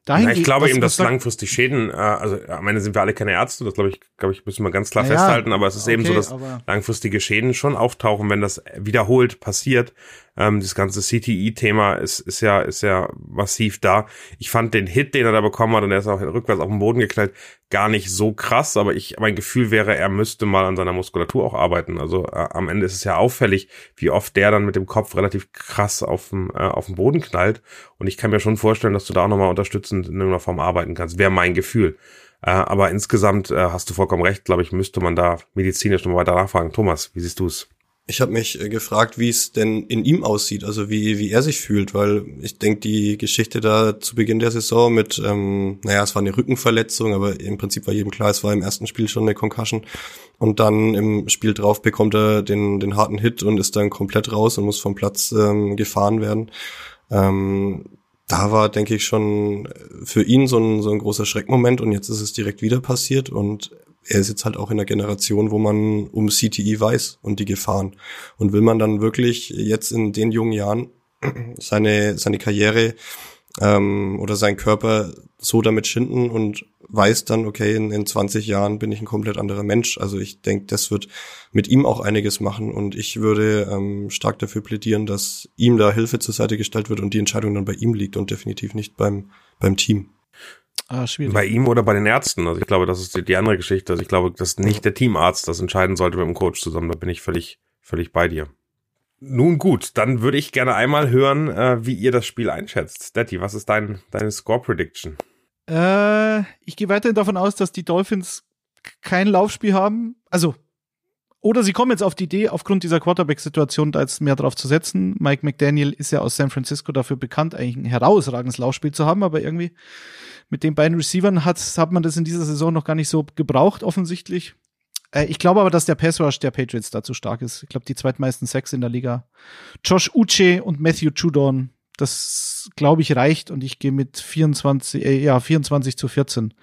D: Dahin ja, ich glaube eben, dass langfristig Schäden, äh, also am Ende sind wir alle keine Ärzte, das glaube ich, glaube ich, müssen wir ganz klar ja, festhalten, aber es ist okay, eben so, dass langfristige Schäden schon auftauchen, wenn das wiederholt passiert. Ähm, das ganze CTI-Thema ist, ist ja, ist ja massiv da. Ich fand den Hit, den er da bekommen hat, und er ist auch rückwärts auf den Boden geknallt, gar nicht so krass, aber ich, mein Gefühl wäre, er müsste mal an seiner Muskulatur auch arbeiten. Also äh, am Ende ist es ja auffällig, wie oft der dann mit dem Kopf relativ krass auf dem, äh, auf dem Boden knallt. Und ich kann mir schon vorstellen, dass du da auch nochmal unterstützend in irgendeiner Form arbeiten kannst. Wäre mein Gefühl. Äh, aber insgesamt äh, hast du vollkommen recht, glaube ich, müsste man da medizinisch nochmal weiter nachfragen. Thomas, wie siehst du es?
E: Ich habe mich äh, gefragt, wie es denn in ihm aussieht, also wie, wie er sich fühlt, weil ich denke, die Geschichte da zu Beginn der Saison mit, ähm, naja, es war eine Rückenverletzung, aber im Prinzip war jedem klar, es war im ersten Spiel schon eine Concussion. Und dann im Spiel drauf bekommt er den, den harten Hit und ist dann komplett raus und muss vom Platz ähm, gefahren werden. Ähm, da war, denke ich, schon für ihn so ein, so ein großer Schreckmoment und jetzt ist es direkt wieder passiert und er ist jetzt halt auch in der Generation, wo man um CTI weiß und die Gefahren. Und will man dann wirklich jetzt in den jungen Jahren [CLEARS THROAT] seine, seine Karriere ähm, oder seinen Körper so damit schinden und weiß dann, okay, in, in 20 Jahren bin ich ein komplett anderer Mensch. Also ich denke, das wird mit ihm auch einiges machen und ich würde ähm, stark dafür plädieren, dass ihm da Hilfe zur Seite gestellt wird und die Entscheidung dann bei ihm liegt und definitiv nicht beim, beim Team.
D: Ah, schwierig. Bei ihm oder bei den Ärzten. Also ich glaube, das ist die, die andere Geschichte. Also ich glaube, dass nicht der Teamarzt das entscheiden sollte mit dem Coach zusammen. Da bin ich völlig, völlig bei dir. Nun gut, dann würde ich gerne einmal hören, äh, wie ihr das Spiel einschätzt. Detti, was ist dein, deine Score-Prediction?
F: Äh, ich gehe weiterhin davon aus, dass die Dolphins kein Laufspiel haben. Also, oder sie kommen jetzt auf die Idee, aufgrund dieser Quarterback-Situation da jetzt mehr drauf zu setzen. Mike McDaniel ist ja aus San Francisco dafür bekannt, eigentlich ein herausragendes Laufspiel zu haben, aber irgendwie mit den beiden Receivern hat, hat man das in dieser Saison noch gar nicht so gebraucht, offensichtlich. Äh, ich glaube aber, dass der Pass Rush der Patriots dazu stark ist. Ich glaube, die zweitmeisten Sex in der Liga. Josh Uche und Matthew Judon, das glaube ich reicht und ich gehe mit 24, äh, ja, 24 zu 14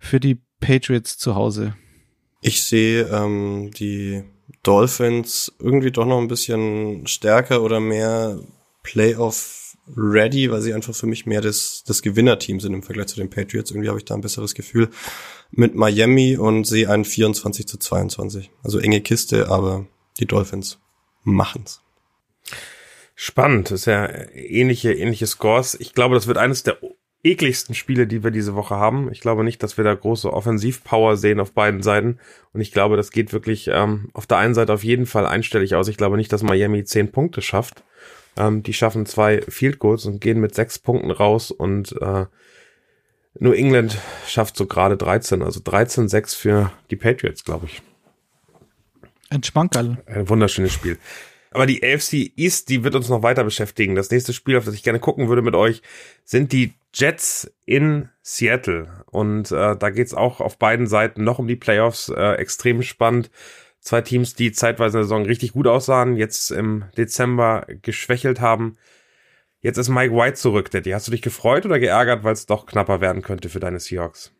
F: für die Patriots zu Hause.
E: Ich sehe ähm, die Dolphins irgendwie doch noch ein bisschen stärker oder mehr Playoff ready, weil sie einfach für mich mehr das, das Gewinnerteam sind im Vergleich zu den Patriots. Irgendwie habe ich da ein besseres Gefühl mit Miami und sehe ein 24 zu 22. Also enge Kiste, aber die Dolphins machen's.
D: Spannend, das ist ja ähnliche, ähnliche Scores. Ich glaube, das wird eines der ekligsten Spiele, die wir diese Woche haben. Ich glaube nicht, dass wir da große Offensivpower sehen auf beiden Seiten. Und ich glaube, das geht wirklich ähm, auf der einen Seite auf jeden Fall einstellig aus. Ich glaube nicht, dass Miami zehn Punkte schafft. Ähm, die schaffen zwei Field Goals und gehen mit sechs Punkten raus und äh, nur England schafft so gerade 13, also 13-6 für die Patriots, glaube ich.
F: Ein Schmankerl.
D: Ein wunderschönes Spiel. Aber die AFC East, die wird uns noch weiter beschäftigen. Das nächste Spiel, auf das ich gerne gucken würde mit euch, sind die Jets in Seattle. Und äh, da geht's auch auf beiden Seiten noch um die Playoffs. Äh, extrem spannend. Zwei Teams, die zeitweise in der Saison richtig gut aussahen, jetzt im Dezember geschwächelt haben. Jetzt ist Mike White zurück, Daddy. Hast du dich gefreut oder geärgert, weil es doch knapper werden könnte für deine Seahawks?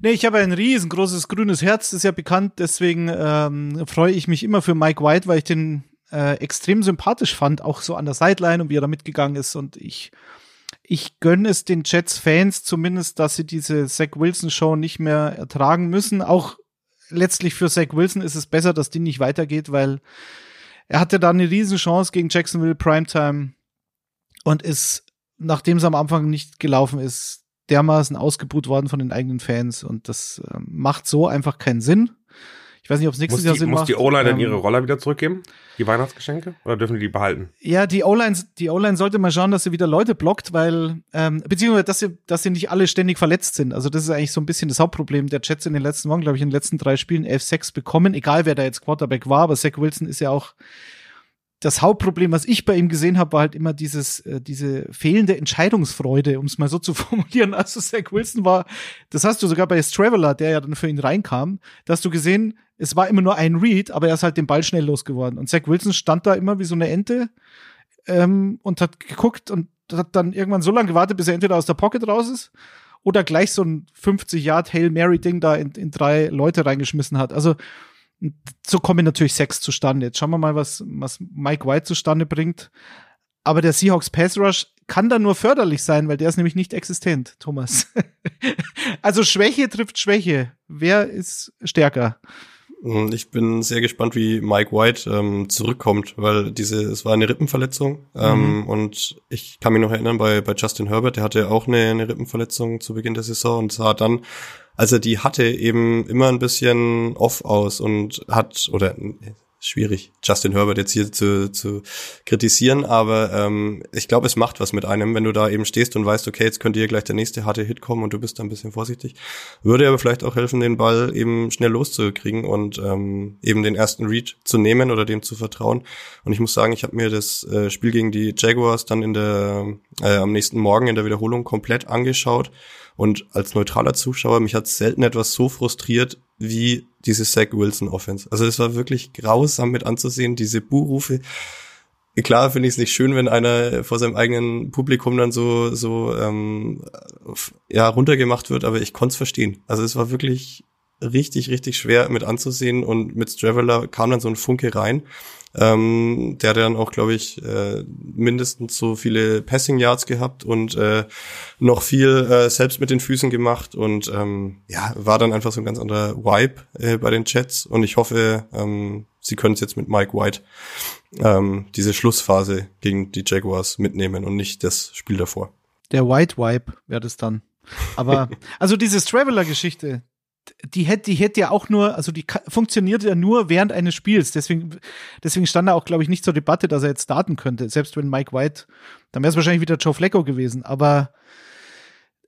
F: Nee, ich habe ein riesengroßes grünes Herz, ist ja bekannt, deswegen ähm, freue ich mich immer für Mike White, weil ich den äh, extrem sympathisch fand, auch so an der Sideline und wie er da mitgegangen ist. Und ich, ich gönne es den Jets-Fans zumindest, dass sie diese Zach Wilson-Show nicht mehr ertragen müssen. Auch letztlich für Zach Wilson ist es besser, dass die nicht weitergeht, weil er hatte da eine Riesenchance gegen Jacksonville Primetime und ist, nachdem es am Anfang nicht gelaufen ist, dermaßen ausgebuht worden von den eigenen Fans und das äh, macht so einfach keinen Sinn. Ich weiß nicht, ob es nächstes
D: muss
F: Jahr
D: die,
F: Sinn
D: muss
F: macht.
D: die O-Line dann
F: Ähm,
D: ihre Roller wieder zurückgeben? Die Weihnachtsgeschenke? Oder dürfen die die behalten?
F: Ja, die O-Line, die O-Line sollte mal schauen, dass sie wieder Leute blockt, weil, ähm, beziehungsweise, dass sie, dass sie nicht alle ständig verletzt sind. Also, das ist eigentlich so ein bisschen das Hauptproblem der Jets in den letzten Wochen, glaube ich, in den letzten drei Spielen F6 bekommen, egal wer da jetzt Quarterback war, aber Zach Wilson ist ja auch das Hauptproblem, was ich bei ihm gesehen habe, war halt immer dieses, äh, diese fehlende Entscheidungsfreude, um es mal so zu [LAUGHS] formulieren. Also Zach Wilson war, das hast du sogar bei Straveller, der ja dann für ihn reinkam, da hast du gesehen, es war immer nur ein Read, aber er ist halt den Ball schnell losgeworden. Und Zach Wilson stand da immer wie so eine Ente ähm, und hat geguckt und hat dann irgendwann so lange gewartet, bis er entweder aus der Pocket raus ist oder gleich so ein 50 Yard Hail Mary Ding da in, in drei Leute reingeschmissen hat. Also so kommen natürlich sechs zustande. Jetzt schauen wir mal, was, was Mike White zustande bringt. Aber der Seahawks Pass Rush kann da nur förderlich sein, weil der ist nämlich nicht existent, Thomas. [LAUGHS] also Schwäche trifft Schwäche. Wer ist stärker?
E: Ich bin sehr gespannt, wie Mike White ähm, zurückkommt, weil diese, es war eine Rippenverletzung. Ähm, und ich kann mich noch erinnern, bei, bei Justin Herbert, der hatte auch eine, eine Rippenverletzung zu Beginn der Saison und sah dann, als er die hatte, eben immer ein bisschen off aus und hat, oder schwierig, Justin Herbert jetzt hier zu, zu kritisieren, aber ähm, ich glaube, es macht was mit einem, wenn du da eben stehst und weißt, okay, jetzt könnte hier gleich der nächste harte Hit kommen und du bist da ein bisschen vorsichtig. Würde aber vielleicht auch helfen, den Ball eben schnell loszukriegen und ähm, eben den ersten Read zu nehmen oder dem zu vertrauen. Und ich muss sagen, ich habe mir das äh, Spiel gegen die Jaguars dann in der äh, am nächsten Morgen in der Wiederholung komplett angeschaut. Und als neutraler Zuschauer, mich hat selten etwas so frustriert wie diese Zach Wilson Offense. Also es war wirklich grausam mit anzusehen, diese Buhrufe. Klar finde ich es nicht schön, wenn einer vor seinem eigenen Publikum dann so so ähm, ja runtergemacht wird, aber ich konnte es verstehen. Also es war wirklich richtig richtig schwer mit anzusehen und mit Straveller kam dann so ein Funke rein. Ähm, der hat dann auch, glaube ich, äh, mindestens so viele Passing Yards gehabt und äh, noch viel äh, selbst mit den Füßen gemacht und ähm, ja, war dann einfach so ein ganz anderer Vibe äh, bei den Jets und ich hoffe, ähm, sie können es jetzt mit Mike White ähm, diese Schlussphase gegen die Jaguars mitnehmen und nicht das Spiel davor.
F: Der White Wipe wäre das dann. Aber, [LAUGHS] also diese Traveler-Geschichte, die hätte, die hätte ja auch nur, also die funktioniert ja nur während eines Spiels. Deswegen, deswegen stand da auch, glaube ich, nicht zur Debatte, dass er jetzt starten könnte. Selbst wenn Mike White, dann wäre es wahrscheinlich wieder Joe Flacco gewesen. Aber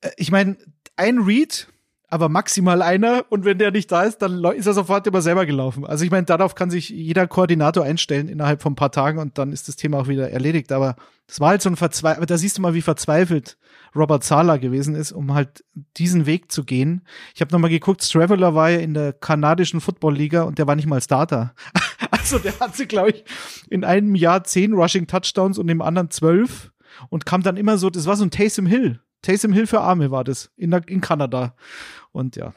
F: äh, ich meine, ein Read, aber maximal einer. Und wenn der nicht da ist, dann ist er sofort immer selber gelaufen. Also ich meine, darauf kann sich jeder Koordinator einstellen innerhalb von ein paar Tagen und dann ist das Thema auch wieder erledigt. Aber das war halt so ein Verzweifelt, da siehst du mal, wie verzweifelt Robert Sala gewesen ist, um halt diesen Weg zu gehen. Ich habe nochmal geguckt, Straveller war ja in der kanadischen Football-Liga und der war nicht mal Starter. [LAUGHS] Also der hatte, glaube ich, in einem Jahr zehn Rushing-Touchdowns und im anderen zwölf und kam dann immer so, das war so ein Taysom Hill. Taysom Hill für Arme war das in, der, in Kanada. Und ja.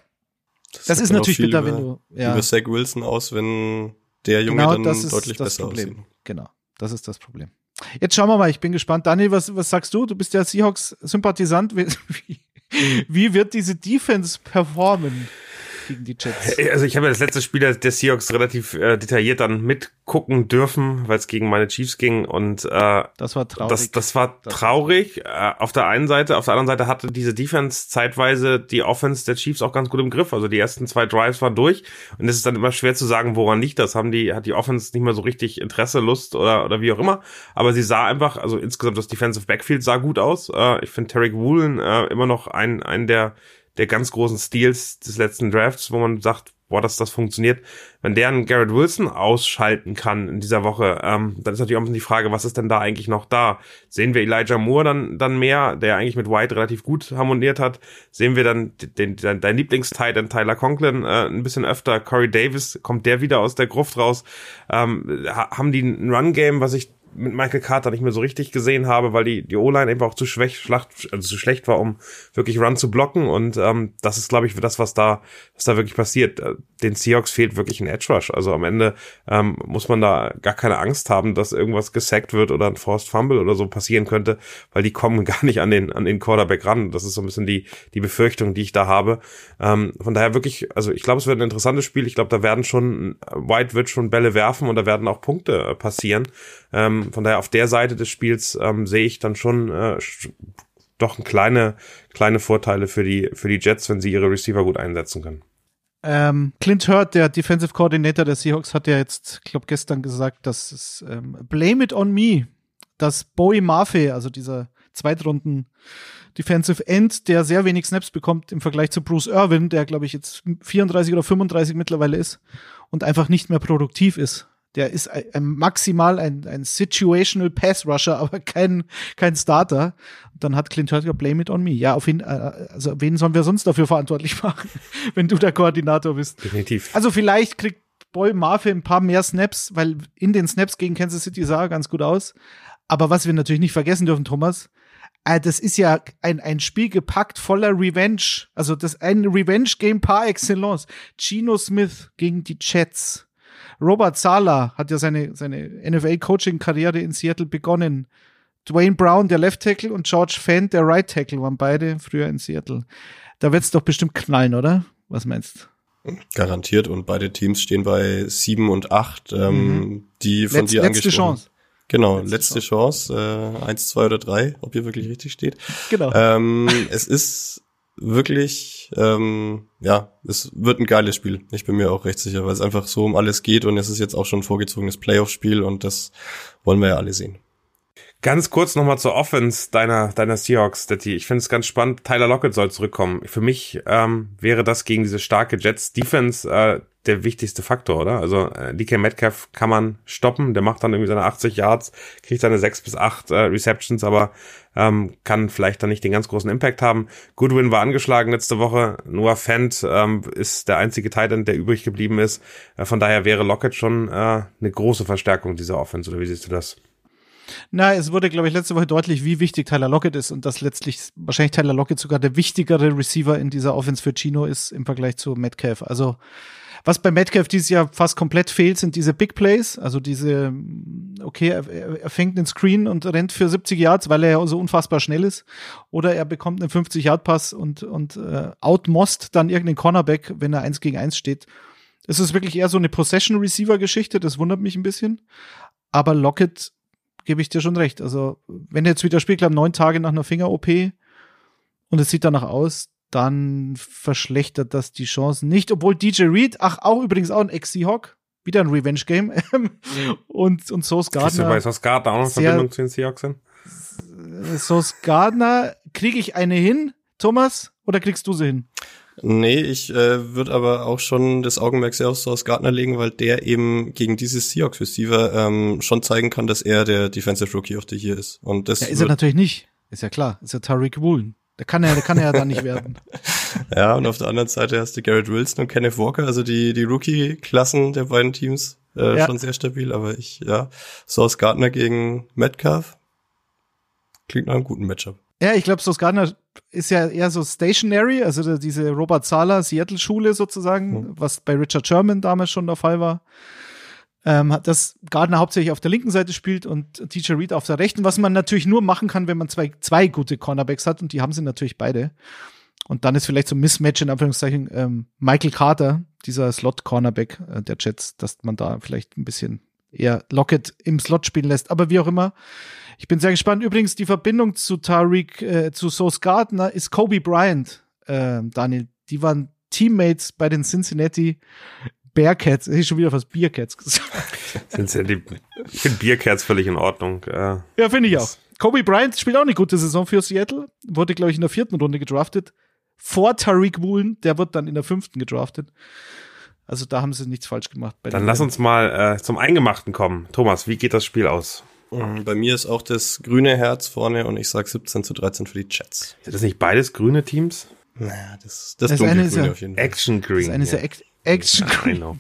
F: Das, das ist natürlich bitter,
E: über,
F: wenn du. Ja,
E: über Zach Wilson aus, wenn der Junge
F: genau
E: dann
F: das ist
E: deutlich
F: das
E: besser
F: Problem.
E: aussieht.
F: Genau, das ist das Problem. Jetzt schauen wir mal, ich bin gespannt. Daniel, was, was sagst du? Du bist ja Seahawks-Sympathisant. Wie, [LAUGHS] wie wird diese Defense performen? Gegen die Jets.
D: Also ich habe ja das letzte Spiel der Seahawks relativ äh, detailliert dann mitgucken dürfen, weil es gegen meine Chiefs ging und äh,
F: das war traurig.
D: Das, das war traurig. Äh, auf der einen Seite, auf der anderen Seite hatte diese Defense zeitweise die Offense der Chiefs auch ganz gut im Griff. Also die ersten zwei Drives waren durch und es ist dann immer schwer zu sagen, woran liegt das? Haben die hat die Offense nicht mehr so richtig Interesse, Lust oder oder wie auch immer. Aber sie sah einfach, also insgesamt das Defensive Backfield sah gut aus. Äh, ich finde Tarek Woolen äh, immer noch ein ein der der ganz großen Steals des letzten Drafts, wo man sagt, boah, dass das funktioniert. Wenn der einen Garrett Wilson ausschalten kann in dieser Woche, ähm, dann ist natürlich auch die Frage, was ist denn da eigentlich noch da? Sehen wir Elijah Moore dann, dann mehr, der eigentlich mit White relativ gut harmoniert hat? Sehen wir dann den, den, dein Lieblingstitan Tyler Conklin äh, ein bisschen öfter? Corey Davis, kommt der wieder aus der Gruft raus? Ähm, haben die ein Run-Game, was ich mit Michael Carter nicht mehr so richtig gesehen habe, weil die, die O-Line einfach auch zu schwach, schlacht, also zu schlecht war, um wirklich Run zu blocken. Und ähm, das ist, glaube ich, das, was da, was da wirklich passiert. Äh, den Seahawks fehlt wirklich ein Edge Rush. Also am Ende ähm, muss man da gar keine Angst haben, dass irgendwas gesackt wird oder ein Forced Fumble oder so passieren könnte, weil die kommen [LAUGHS] gar nicht an den, an den Quarterback ran. Das ist so ein bisschen die, die Befürchtung, die ich da habe. Ähm, von daher wirklich, also ich glaube, es wird ein interessantes Spiel. Ich glaube, da werden schon, White wird schon Bälle werfen und da werden auch Punkte äh, passieren. Ähm, von daher auf der Seite des Spiels ähm, sehe ich dann schon äh, doch kleine, kleine Vorteile für die, für die Jets, wenn sie ihre Receiver gut einsetzen können.
F: Ähm, Clint Hurt, der Defensive Coordinator der Seahawks, hat ja jetzt, ich glaube, gestern gesagt, dass es ähm, Blame it on me, dass Bowie Mafe, also dieser Zweitrunden Defensive End, der sehr wenig Snaps bekommt im Vergleich zu Bruce Irwin, der glaube ich jetzt 34 oder 35 mittlerweile ist und einfach nicht mehr produktiv ist. Der ist ein, ein maximal ein, ein Situational Pass Rusher, [LAUGHS] aber kein, kein Starter. Und dann hat Clint Hurtger Blame it on me. Ja, auf ihn, äh, also wen sollen wir sonst dafür verantwortlich [LAUGHS] machen, wenn du der Koordinator bist?
D: Definitiv.
F: Also vielleicht kriegt Boy Marfe ein paar mehr Snaps, weil in den Snaps gegen Kansas City sah er ganz gut aus. Aber was wir natürlich nicht vergessen dürfen, Thomas, äh, das ist ja ein, ein Spiel gepackt voller Revenge. Also das ein Revenge-Game par excellence. Gino Smith gegen die Jets. Robert Sala hat ja seine, seine NFL-Coaching-Karriere in Seattle begonnen. Dwayne Brown, der Left Tackle, und George Fent, der Right Tackle, waren beide früher in Seattle. Da wird's doch bestimmt knallen, oder? Was meinst
E: du? Garantiert. Und beide Teams stehen bei sieben und acht, ähm, mhm. die von
F: Letz,
E: dir
F: letzte Chance.
E: Genau, letzte, letzte Chance, Chance äh, eins, zwei oder drei, ob ihr wirklich richtig steht.
F: Genau.
E: Ähm, es ist wirklich, ähm, ja, es wird ein geiles Spiel. Ich bin mir auch recht sicher, weil es einfach so um alles geht und es ist jetzt auch schon ein vorgezogenes Playoff-Spiel und das wollen wir ja alle sehen.
D: Ganz kurz nochmal zur Offense deiner, deiner Seahawks, Detti. Ich finde es ganz spannend. Tyler Lockett soll zurückkommen. Für mich ähm, wäre das gegen diese starke Jets Defense äh, der wichtigste Faktor, oder? Also äh, DK Metcalf kann man stoppen, der macht dann irgendwie seine 80 Yards, kriegt seine 6 bis 8 äh, Receptions, aber ähm, kann vielleicht dann nicht den ganz großen Impact haben. Goodwin war angeschlagen letzte Woche, Noah Fent ähm, ist der einzige Titan, der übrig geblieben ist. Äh, von daher wäre Lockett schon äh, eine große Verstärkung dieser Offense, oder wie siehst du das?
F: Na, es wurde, glaube ich, letzte Woche deutlich, wie wichtig Tyler Lockett ist und dass letztlich wahrscheinlich Tyler Lockett sogar der wichtigere Receiver in dieser Offense für Chino ist im Vergleich zu Metcalf. Also was bei Metcalf dieses Jahr fast komplett fehlt, sind diese Big Plays, also diese, okay, er, er fängt den Screen und rennt für 70 Yards, weil er ja so unfassbar schnell ist, oder er bekommt einen 50-Yard-Pass und, und äh, outmost dann irgendeinen Cornerback, wenn er eins gegen eins steht. Es ist wirklich eher so eine Possession-Receiver-Geschichte, das wundert mich ein bisschen. Aber Lockett gebe ich dir schon recht. Also, wenn jetzt wieder spielt, glaube neun Tage nach einer Finger-OP und es sieht danach aus, dann verschlechtert das die Chancen nicht. Obwohl DJ Reed, ach, auch übrigens auch ein Ex-Seahawk, wieder ein Revenge-Game. [LAUGHS] und, und Sauce Gardner. Du
D: bei Sauce Gardner auch noch Verbindung zu den Seahawks hin?
F: Sauce Gardner, kriege ich eine hin, Thomas, oder kriegst du sie hin?
E: Nee, ich äh, würde aber auch schon das Augenmerk sehr auf Sauce Gardner legen, weil der eben gegen dieses Seahawks Receiver ähm, schon zeigen kann, dass er der Defensive Rookie of the Year ist. Und das
F: ja, ist er natürlich nicht. Ist ja klar. Ist ja Tariq Woolen. Der kann ja, der kann ja dann nicht werden. [LAUGHS]
E: Ja, und auf der anderen Seite hast du Garrett Wilson und Kenneth Walker, also die, die Rookie-Klassen der beiden Teams, äh, ja. schon sehr stabil, aber ich, ja, Sauce Gardner gegen Metcalf klingt nach einem guten Matchup.
F: Ja, ich glaube, Sauce Gardner ist ja eher so stationary, also diese Robert Sala Seattle-Schule sozusagen, mhm. was bei Richard Sherman damals schon der Fall war. ähm, dass Gardner hauptsächlich auf der linken Seite spielt und TJ Reed auf der rechten, was man natürlich nur machen kann, wenn man zwei, zwei gute Cornerbacks hat und die haben sie natürlich beide. Und dann ist vielleicht so ein Mismatch in Anführungszeichen ähm, Michael Carter, dieser Slot-Cornerback äh, der Jets, dass man da vielleicht ein bisschen eher Lockett im Slot spielen lässt. Aber wie auch immer, ich bin sehr gespannt. Übrigens, die Verbindung zu Tariq, äh, zu Sauce Gardner ist Kobe Bryant, äh, Daniel. Die waren Teammates bei den Cincinnati Bearcats. Ich schon wieder was Bearcats gesagt. [LAUGHS]
D: Cincinnati, ich finde Bearcats völlig in Ordnung. Äh,
F: ja, finde ich auch. Kobe Bryant spielt auch eine gute Saison für Seattle. Wurde, glaube ich, in der vierten Runde gedraftet vor Tariq Woolen, der wird dann in der fünften gedraftet. Also da haben sie nichts falsch gemacht.
D: dann lass uns mal äh, zum Eingemachten kommen. Thomas, wie geht das Spiel aus?
E: Mhm, bei mir ist auch das grüne Herz vorne und ich sag 17 zu 13 für die Jets.
D: Sind das nicht beides grüne Teams?
E: Naja, das, das, das eine ist ja, auf jeden
D: Fall. Action Green. Das
F: eine ist ja Action Green.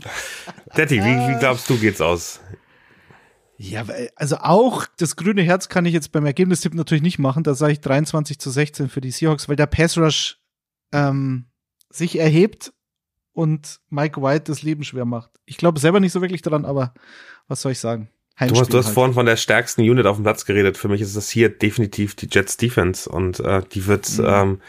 D: Daddy, wie, wie glaubst du geht's aus?
F: Ja, also auch das grüne Herz kann ich jetzt beim Ergebnistipp natürlich nicht machen. Da sage ich 23 zu 16 für die Seahawks, weil der Pass Rush ähm, sich erhebt und Mike White das Leben schwer macht. Ich glaube selber nicht so wirklich daran, aber was soll ich sagen?
D: Du hast, du hast halt. vorhin von der stärksten Unit auf dem Platz geredet. Für mich ist das hier definitiv die Jets Defense und äh, die wird mhm. ähm,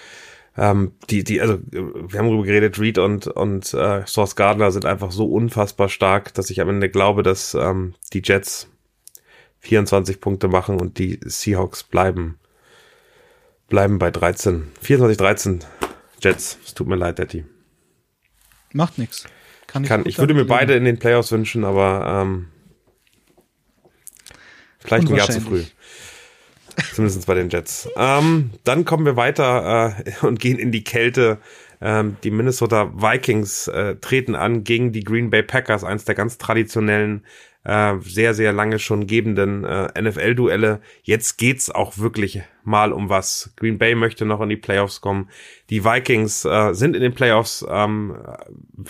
D: ähm, die, die, also wir haben darüber geredet, Reed und, und äh, Source Gardner sind einfach so unfassbar stark, dass ich am Ende glaube, dass ähm, die Jets 24 Punkte machen und die Seahawks bleiben bleiben bei 13. 24, 13 Jets. Es tut mir leid, Daddy.
F: Macht nichts.
D: Kann ich, Kann, ich würde mir beide in den Playoffs wünschen, aber ähm, vielleicht ein Jahr zu früh. Zumindest bei den Jets. Ähm, dann kommen wir weiter äh, und gehen in die Kälte. Ähm, die Minnesota Vikings äh, treten an gegen die Green Bay Packers, eins der ganz traditionellen äh, sehr, sehr lange schon gebenden äh, NFL-Duelle. Jetzt geht's auch wirklich mal um was. Green Bay möchte noch in die Playoffs kommen. Die Vikings äh, sind in den Playoffs, ähm,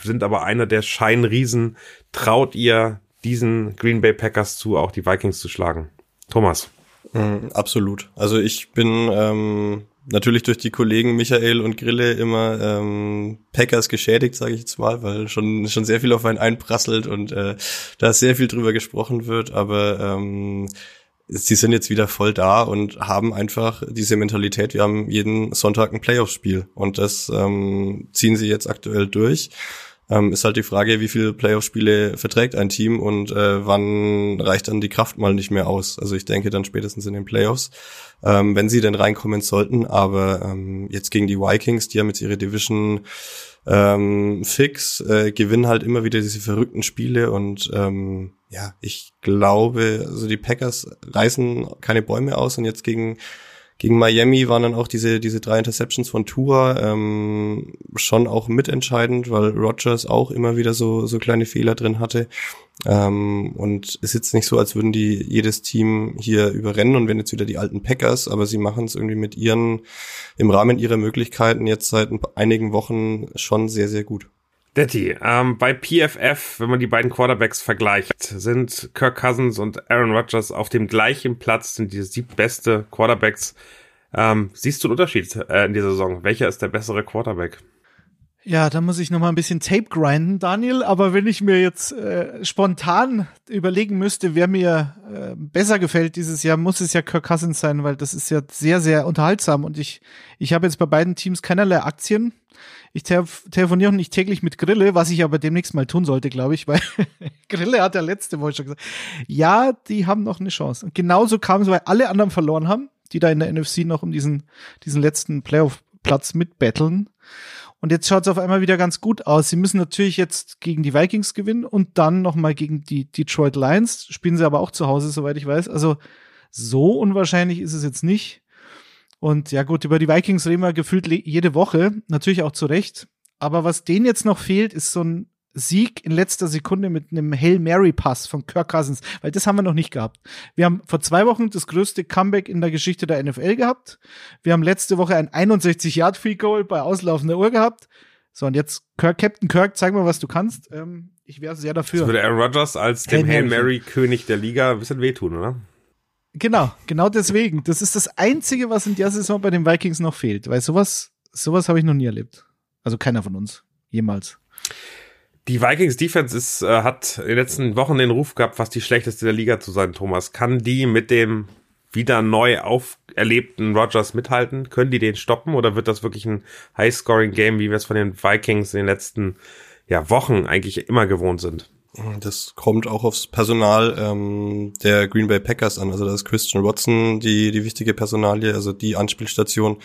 D: sind aber einer der Scheinriesen. Traut ihr diesen Green Bay Packers zu, auch die Vikings zu schlagen? Thomas.
E: Mm, absolut. Also ich bin ähm, natürlich durch die Kollegen Michael und Grille immer ähm, Packers geschädigt, sage ich jetzt mal, weil schon schon sehr viel auf einen einprasselt und äh, da sehr viel drüber gesprochen wird, aber ähm, sie sind jetzt wieder voll da und haben einfach diese Mentalität, wir haben jeden Sonntag ein Playoff-Spiel und das ähm, ziehen sie jetzt aktuell durch. Ähm, ist halt die Frage, wie viele Playoff-Spiele verträgt ein Team und äh, wann reicht dann die Kraft mal nicht mehr aus. Also ich denke dann spätestens in den Playoffs, ähm, wenn sie denn reinkommen sollten. Aber ähm, jetzt gegen die Vikings, die haben jetzt ihre Division ähm, fix, äh, gewinnen halt immer wieder diese verrückten Spiele und ähm, ja, ich glaube, also die Packers reißen keine Bäume aus und jetzt gegen gegen Miami waren dann auch diese, diese drei Interceptions von Tua ähm, schon auch mitentscheidend, weil Rogers auch immer wieder so, so kleine Fehler drin hatte. Ähm, und es ist jetzt nicht so, als würden die jedes Team hier überrennen und wenn jetzt wieder die alten Packers, aber sie machen es irgendwie mit ihren, im Rahmen ihrer Möglichkeiten jetzt seit einigen Wochen schon sehr, sehr gut.
D: Detti, ähm, bei PFF, wenn man die beiden Quarterbacks vergleicht, sind Kirk Cousins und Aaron Rodgers auf dem gleichen Platz, sind die siebtbeste Quarterbacks. Ähm, siehst du einen Unterschied äh, in dieser Saison? Welcher ist der bessere Quarterback?
F: Ja, da muss ich noch mal ein bisschen Tape grinden, Daniel. Aber wenn ich mir jetzt äh, spontan überlegen müsste, wer mir äh, besser gefällt dieses Jahr, muss es ja Kirk Cousins sein, weil das ist ja sehr, sehr unterhaltsam. Und ich, ich habe jetzt bei beiden Teams keinerlei Aktien. Ich telefoniere nicht täglich mit Grille, was ich aber demnächst mal tun sollte, glaube ich, [LAUGHS] weil Grille hat ja letzte Woche schon gesagt, ja, die haben noch eine Chance. Und genauso kam es, weil alle anderen verloren haben, die da in der NFC noch um diesen, diesen letzten Playoff-Platz mitbetteln. Und jetzt schaut es auf einmal wieder ganz gut aus. Sie müssen natürlich jetzt gegen die Vikings gewinnen und dann nochmal gegen die Detroit Lions. Spielen sie aber auch zu Hause, soweit ich weiß. Also so unwahrscheinlich ist es jetzt nicht. Und ja gut, über die Vikings reden wir gefühlt jede Woche, natürlich auch zu Recht. Aber was denen jetzt noch fehlt, ist so ein Sieg in letzter Sekunde mit einem Hail Mary Pass von Kirk Cousins, weil das haben wir noch nicht gehabt. Wir haben vor zwei Wochen das größte Comeback in der Geschichte der NFL gehabt. Wir haben letzte Woche ein 61 Yard Free Goal bei auslaufender Uhr gehabt. So und jetzt Kirk, Captain Kirk, zeig mal, was du kannst. Ähm, ich wäre sehr dafür. Das
D: würde Aaron Rodgers als dem Hail Mary König der Liga ein bisschen wehtun, oder?
F: Genau, genau deswegen. Das ist das Einzige, was in der Saison bei den Vikings noch fehlt, weil sowas, sowas habe ich noch nie erlebt. Also keiner von uns. Jemals.
D: Die Vikings Defense ist, äh, hat in den letzten Wochen den Ruf gehabt, fast die schlechteste der Liga zu sein, Thomas. Kann die mit dem wieder neu auferlebten Rogers mithalten? Können die den stoppen oder wird das wirklich ein High-Scoring-Game, wie wir es von den Vikings in den letzten ja, Wochen eigentlich immer gewohnt sind?
E: Das kommt auch aufs Personal ähm, der Green Bay Packers an. Also da ist Christian Watson die, die wichtige Personalie, also die Anspielstation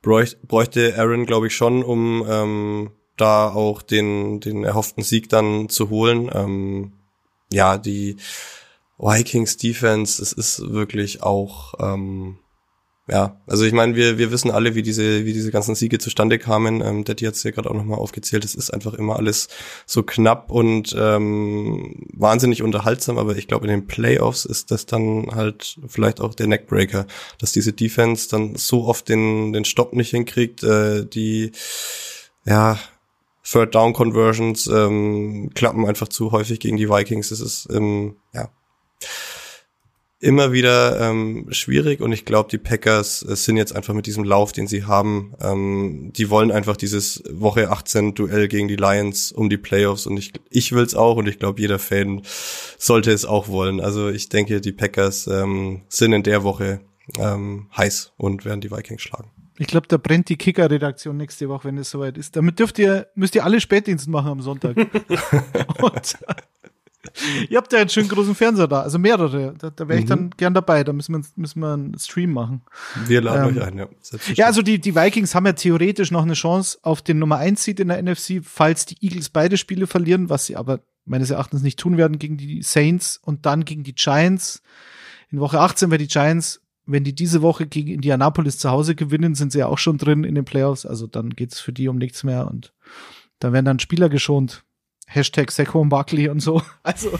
E: bräuchte, Aaron, glaube ich, schon, um ähm, da auch den, den erhofften Sieg dann zu holen. Ähm, ja, die Vikings Defense, es ist wirklich auch ähm, ja, also ich meine, wir, wir wissen alle, wie diese, wie diese ganzen Siege zustande kamen. Ähm, Daddy hat es ja gerade auch nochmal aufgezählt. Es ist einfach immer alles so knapp und ähm, wahnsinnig unterhaltsam, aber ich glaube, in den Playoffs ist das dann halt vielleicht auch der Neckbreaker, dass diese Defense dann so oft den, den Stopp nicht hinkriegt, äh, die ja Third Down Conversions ähm, klappen einfach zu häufig gegen die Vikings. Es ist ähm, ja immer wieder ähm, schwierig und ich glaube, die Packers äh, sind jetzt einfach mit diesem Lauf, den sie haben, ähm, die wollen einfach dieses Woche 18 Duell gegen die Lions um die Playoffs und ich, ich will es auch und ich glaube, jeder Fan sollte es auch wollen. Also ich denke, die Packers ähm, sind in der Woche ähm, heiß und werden die Vikings schlagen.
F: Ich glaube, da brennt die Kicker-Redaktion nächste Woche, wenn es soweit ist. Damit dürft ihr, müsst ihr alle Spätdienst machen am Sonntag. [LAUGHS] und, Ihr habt ja einen schönen großen Fernseher da, also mehrere. Da, da wäre ich mhm. dann gern dabei. Da müssen wir, müssen wir einen Stream machen.
E: Wir laden ähm, euch ein, ja.
F: Ja, also die, die Vikings haben ja theoretisch noch eine Chance auf den Nummer 1 Seed in der NFC, falls die Eagles beide Spiele verlieren, was sie aber meines Erachtens nicht tun werden gegen die Saints und dann gegen die Giants. In Woche 18 wäre die Giants, wenn die diese Woche gegen Indianapolis zu Hause gewinnen, sind sie ja auch schon drin in den Playoffs. Also dann geht's für die um nichts mehr und da werden dann Spieler geschont Hashtag Saquon Barkley und so. [LAUGHS] Also,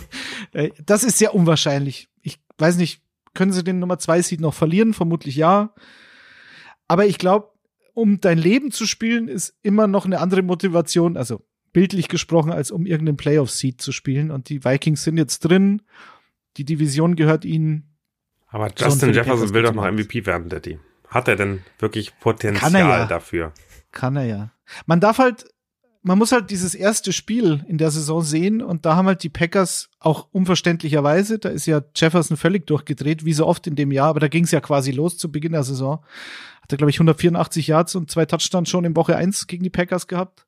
F: äh, das ist sehr unwahrscheinlich. Ich weiß nicht, können sie den Nummer zwei Seed noch verlieren? Vermutlich ja. Aber ich glaube, um dein Leben zu spielen, ist immer noch eine andere Motivation, also bildlich gesprochen, als um irgendeinen Playoff-Seed zu spielen. Und die Vikings sind jetzt drin. Die Division gehört ihnen.
D: Aber Justin Jefferson will doch noch MVP werden, Daddy. Hat er denn wirklich Potenzial ja. dafür?
F: Kann er ja. Man darf halt man muss halt dieses erste Spiel in der Saison sehen und da haben halt die Packers auch unverständlicherweise, da ist ja Jefferson völlig durchgedreht, wie so oft in dem Jahr, aber da ging es ja quasi los zu Beginn der Saison. Hat er, glaube ich, 184 Yards und zwei Touchdowns schon in Woche eins gegen die Packers gehabt.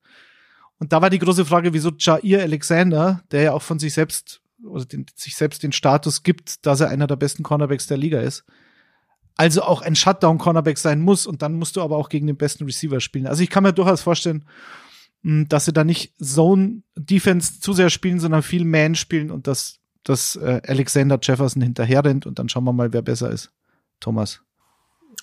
F: Und da war die große Frage, wieso Jair Alexander, der ja auch von sich selbst oder den, sich selbst den Status gibt, dass er einer der besten Cornerbacks der Liga ist, also auch ein Shutdown-Cornerback sein muss und dann musst du aber auch gegen den besten Receiver spielen. Also ich kann mir durchaus vorstellen, dass sie da nicht Zone Defense zu sehr spielen, sondern viel Man spielen und dass, dass äh, Alexander Jefferson hinterher rennt und dann schauen wir mal, wer besser ist. Thomas.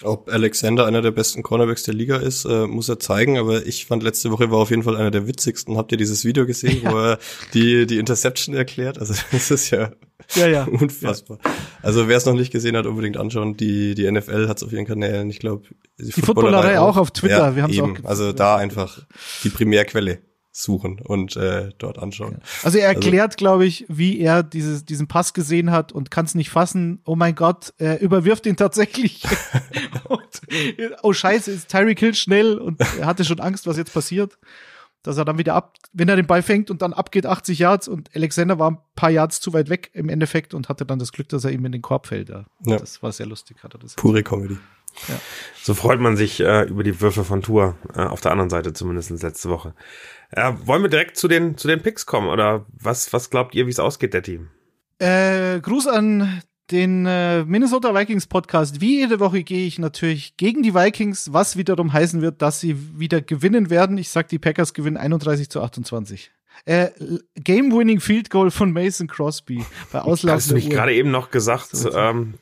E: Ob Alexander einer der besten Cornerbacks der Liga ist, äh, muss er zeigen, aber ich fand letzte Woche war auf jeden Fall einer der witzigsten. Habt ihr dieses Video gesehen, ja. wo er [LAUGHS] die, die Interception erklärt? Also [LAUGHS] das ist ja, ja, ja. [LAUGHS] unfassbar. Ja. Also wer es noch nicht gesehen hat, unbedingt anschauen. Die, die NFL hat es auf ihren Kanälen, ich glaube.
F: Die, die Footballerei auch. auch auf Twitter,
E: ja, wir haben auch. Also da einfach die Primärquelle suchen und äh, dort anschauen.
F: Also er also erklärt, also, glaube ich, wie er dieses, diesen Pass gesehen hat und kann es nicht fassen. Oh mein Gott, er überwirft ihn tatsächlich. [LAUGHS] und, oh scheiße, ist Tyreek Hill schnell und er hatte schon Angst, was jetzt passiert. Dass er dann wieder ab, wenn er den Ball fängt und dann abgeht 80 Yards und Alexander war ein paar Yards zu weit weg im Endeffekt und hatte dann das Glück, dass er ihm in den Korb fällt. Ja. ja. Das war sehr lustig, hat er das.
E: Pure Comedy.
D: Ja. So freut man sich äh, über die Würfe von Tour, äh, auf der anderen Seite zumindest letzte Woche. Äh, wollen wir direkt zu den, zu den Picks kommen oder was, was glaubt ihr, wie es ausgeht, der Team?
F: Äh, Gruß an den äh, Minnesota Vikings Podcast. Wie jede Woche gehe ich natürlich gegen die Vikings, was wiederum heißen wird, dass sie wieder gewinnen werden. Ich sag, die Packers gewinnen 31 zu 28. Äh, Game-winning Field Goal von Mason Crosby bei Auslauf
D: Hast du nicht gerade eben noch gesagt, so, ähm,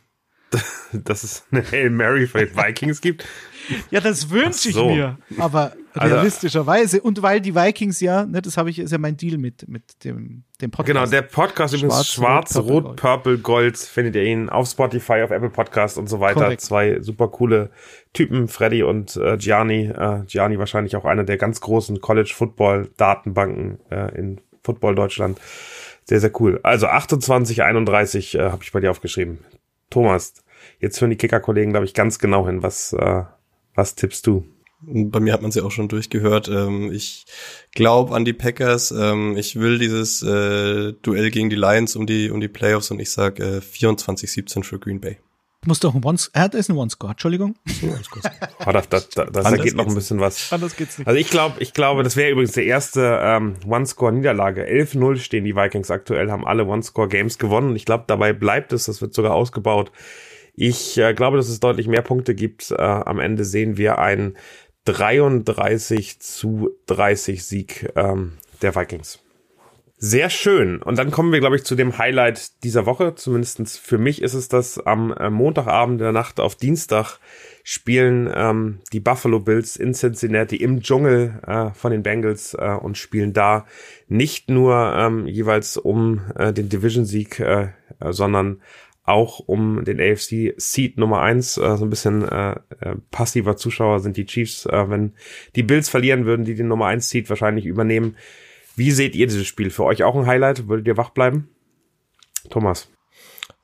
D: [LAUGHS] dass es eine Hail Mary für die [LAUGHS] Vikings gibt? [LAUGHS]
F: Ja, das wünsche ich so. mir. Aber also, realistischerweise. Und weil die Vikings ja, ne, das habe ich, ist ja mein Deal mit, mit dem, dem Podcast.
D: Genau, der Podcast Schwarz, übrigens Schwarz, Rot, Rot, Purple, Gold, findet ihr ihn auf Spotify, auf Apple Podcast und so weiter. Korrekt. Zwei super coole Typen, Freddy und äh, Gianni. Äh, Gianni wahrscheinlich auch einer der ganz großen College Football Datenbanken äh, in Football Deutschland. Sehr, sehr cool. Also 28, 31 äh, habe ich bei dir aufgeschrieben. Thomas, jetzt hören die Kicker-Kollegen, glaube ich, ganz genau hin. Was, äh, was tippst du?
E: Bei mir hat man sie auch schon durchgehört. Ähm, ich glaube an die Packers. Ähm, ich will dieses äh, Duell gegen die Lions um die um die Playoffs und ich sage äh, 24-17 für Green Bay.
F: Muss doch ein One, er ist ein One-Score, Entschuldigung.
D: oh, [LAUGHS] das, das, das, da geht noch ein bisschen was.
F: Anders geht's nicht.
D: Also ich glaube, ich glaube, das wäre übrigens der erste ähm, One-Score-Niederlage. 11-0 stehen die Vikings aktuell, haben alle One-Score-Games gewonnen. Ich glaube, dabei bleibt es, das wird sogar ausgebaut. Ich äh, glaube, dass es deutlich mehr Punkte gibt. Äh, am Ende sehen wir einen 33 zu 30 Sieg ähm, der Vikings. Sehr schön. Und dann kommen wir, glaube ich, zu dem Highlight dieser Woche. Zumindestens für mich ist es das am äh, Montagabend der Nacht auf Dienstag spielen ähm, die Buffalo Bills in Cincinnati im Dschungel äh, von den Bengals äh, und spielen da nicht nur ähm, jeweils um äh, den Division-Sieg, äh, sondern auch um den AFC Seed Nummer eins. Äh, so ein bisschen äh, äh, passiver Zuschauer sind die Chiefs. Äh, wenn die Bills verlieren, würden die den Nummer eins Seed wahrscheinlich übernehmen. Wie seht ihr dieses Spiel? Für euch auch ein Highlight? Würdet ihr wach bleiben? Thomas.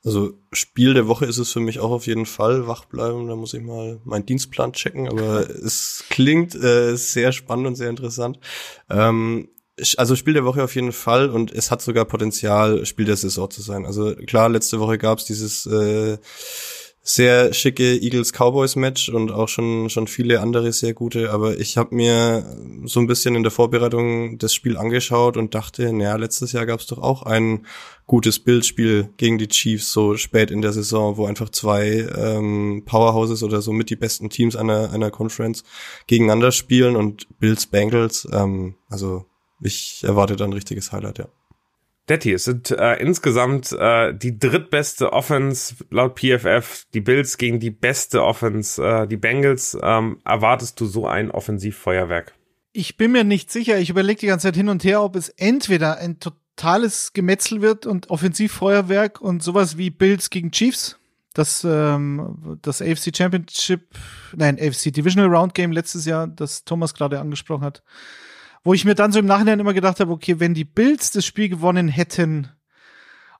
E: Also Spiel der Woche ist es für mich auch auf jeden Fall wach bleiben. Da muss ich mal meinen Dienstplan checken, aber es klingt äh, sehr spannend und sehr interessant. Ähm, also Spiel der Woche auf jeden Fall und es hat sogar Potenzial, Spiel der Saison zu sein. Also klar, letzte Woche gab es dieses äh, sehr schicke Eagles-Cowboys-Match und auch schon, schon viele andere sehr gute, aber ich habe mir so ein bisschen in der Vorbereitung das Spiel angeschaut und dachte, naja, letztes Jahr gab es doch auch ein gutes Bildspiel gegen die Chiefs so spät in der Saison, wo einfach zwei ähm, Powerhouses oder so mit die besten Teams einer, einer Conference gegeneinander spielen und Bills Bengals, ähm, also ich erwarte da ein richtiges Highlight, ja.
D: Detti, es sind äh, insgesamt äh, die drittbeste Offense laut PFF, die Bills gegen die beste Offense, äh, die Bengals. Ähm, erwartest du so ein Offensivfeuerwerk?
F: Ich bin mir nicht sicher. Ich überlege die ganze Zeit hin und her, ob es entweder ein totales Gemetzel wird und Offensivfeuerwerk und sowas wie Bills gegen Chiefs. Das, ähm, das AFC Championship, nein, AFC Divisional Round Game letztes Jahr, das Thomas gerade angesprochen hat wo ich mir dann so im Nachhinein immer gedacht habe, okay, wenn die Bills das Spiel gewonnen hätten,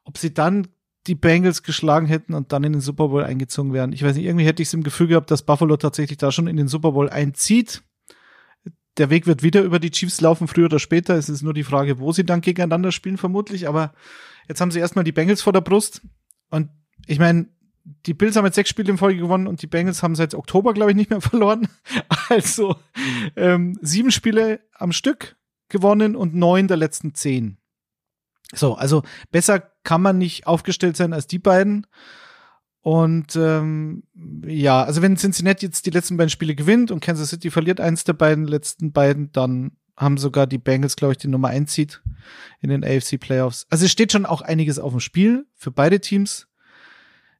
F: ob sie dann die Bengals geschlagen hätten und dann in den Super Bowl eingezogen wären. Ich weiß nicht, irgendwie hätte ich es im Gefühl gehabt, dass Buffalo tatsächlich da schon in den Super Bowl einzieht. Der Weg wird wieder über die Chiefs laufen, früher oder später. Es ist nur die Frage, wo sie dann gegeneinander spielen, vermutlich. Aber jetzt haben sie erstmal die Bengals vor der Brust. Und ich meine, die Bills haben jetzt sechs Spiele in Folge gewonnen und die Bengals haben seit Oktober, glaube ich, nicht mehr [LAUGHS] verloren. Also ähm, sieben Spiele am Stück gewonnen und neun der letzten zehn. So, also besser kann man nicht aufgestellt sein als die beiden. Und ähm, ja, also wenn Cincinnati jetzt die letzten beiden Spiele gewinnt und Kansas City verliert eins der beiden letzten beiden, dann haben sogar die Bengals, glaube ich, die Nummer eins zieht in den AFC Playoffs. Also es steht schon auch einiges auf dem Spiel für beide Teams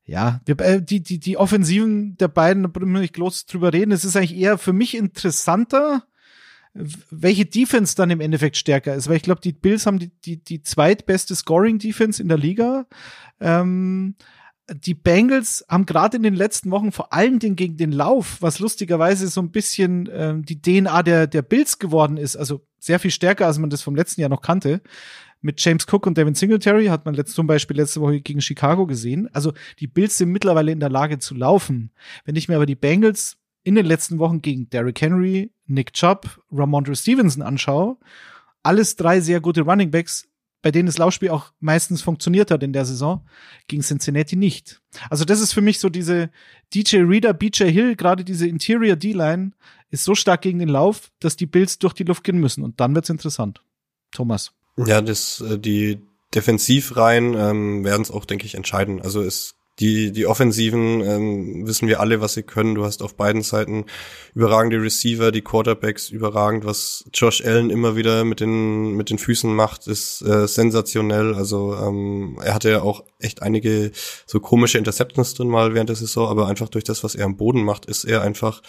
F: ja, äh, die, die, die Offensiven der beiden, da brauchen wir nicht groß drüber reden. Es ist eigentlich eher für mich interessanter, welche Defense dann im Endeffekt stärker ist, weil ich glaube, die Bills haben die, die, die zweitbeste Scoring-Defense in der Liga. Ähm, die Bengals haben gerade in den letzten Wochen vor allen Dingen gegen den Lauf, was lustigerweise so ein bisschen ähm, die DNA der, der Bills geworden ist, also sehr viel stärker, als man das vom letzten Jahr noch kannte, mit James Cook und Devin Singletary hat man letzt, zum Beispiel letzte Woche gegen Chicago gesehen. Also die Bills sind mittlerweile in der Lage zu laufen. Wenn ich mir aber die Bengals in den letzten Wochen gegen Derrick Henry, Nick Chubb, Ramondre Stevenson anschaue, alles drei sehr gute Running Backs, bei denen das Laufspiel auch meistens funktioniert hat in der Saison, gegen Cincinnati nicht. Also das ist für mich so diese DJ Reader, BJ Hill, gerade diese Interior D-Line ist so stark gegen den Lauf, dass die Bills durch die Luft gehen müssen und dann wird's interessant. Thomas.
E: Ja, das, äh, die Defensivreihen ähm, werden es auch, denke ich, entscheiden. Also es die, die Offensiven ähm, wissen wir alle, was sie können. Du hast auf beiden Seiten überragende Receiver, die Quarterbacks überragend. Was Josh Allen immer wieder mit den, mit den Füßen macht, ist äh, sensationell. Also ähm, er hatte ja auch echt einige so komische Interceptions drin mal während der Saison, aber einfach durch das, was er am Boden macht, ist er einfach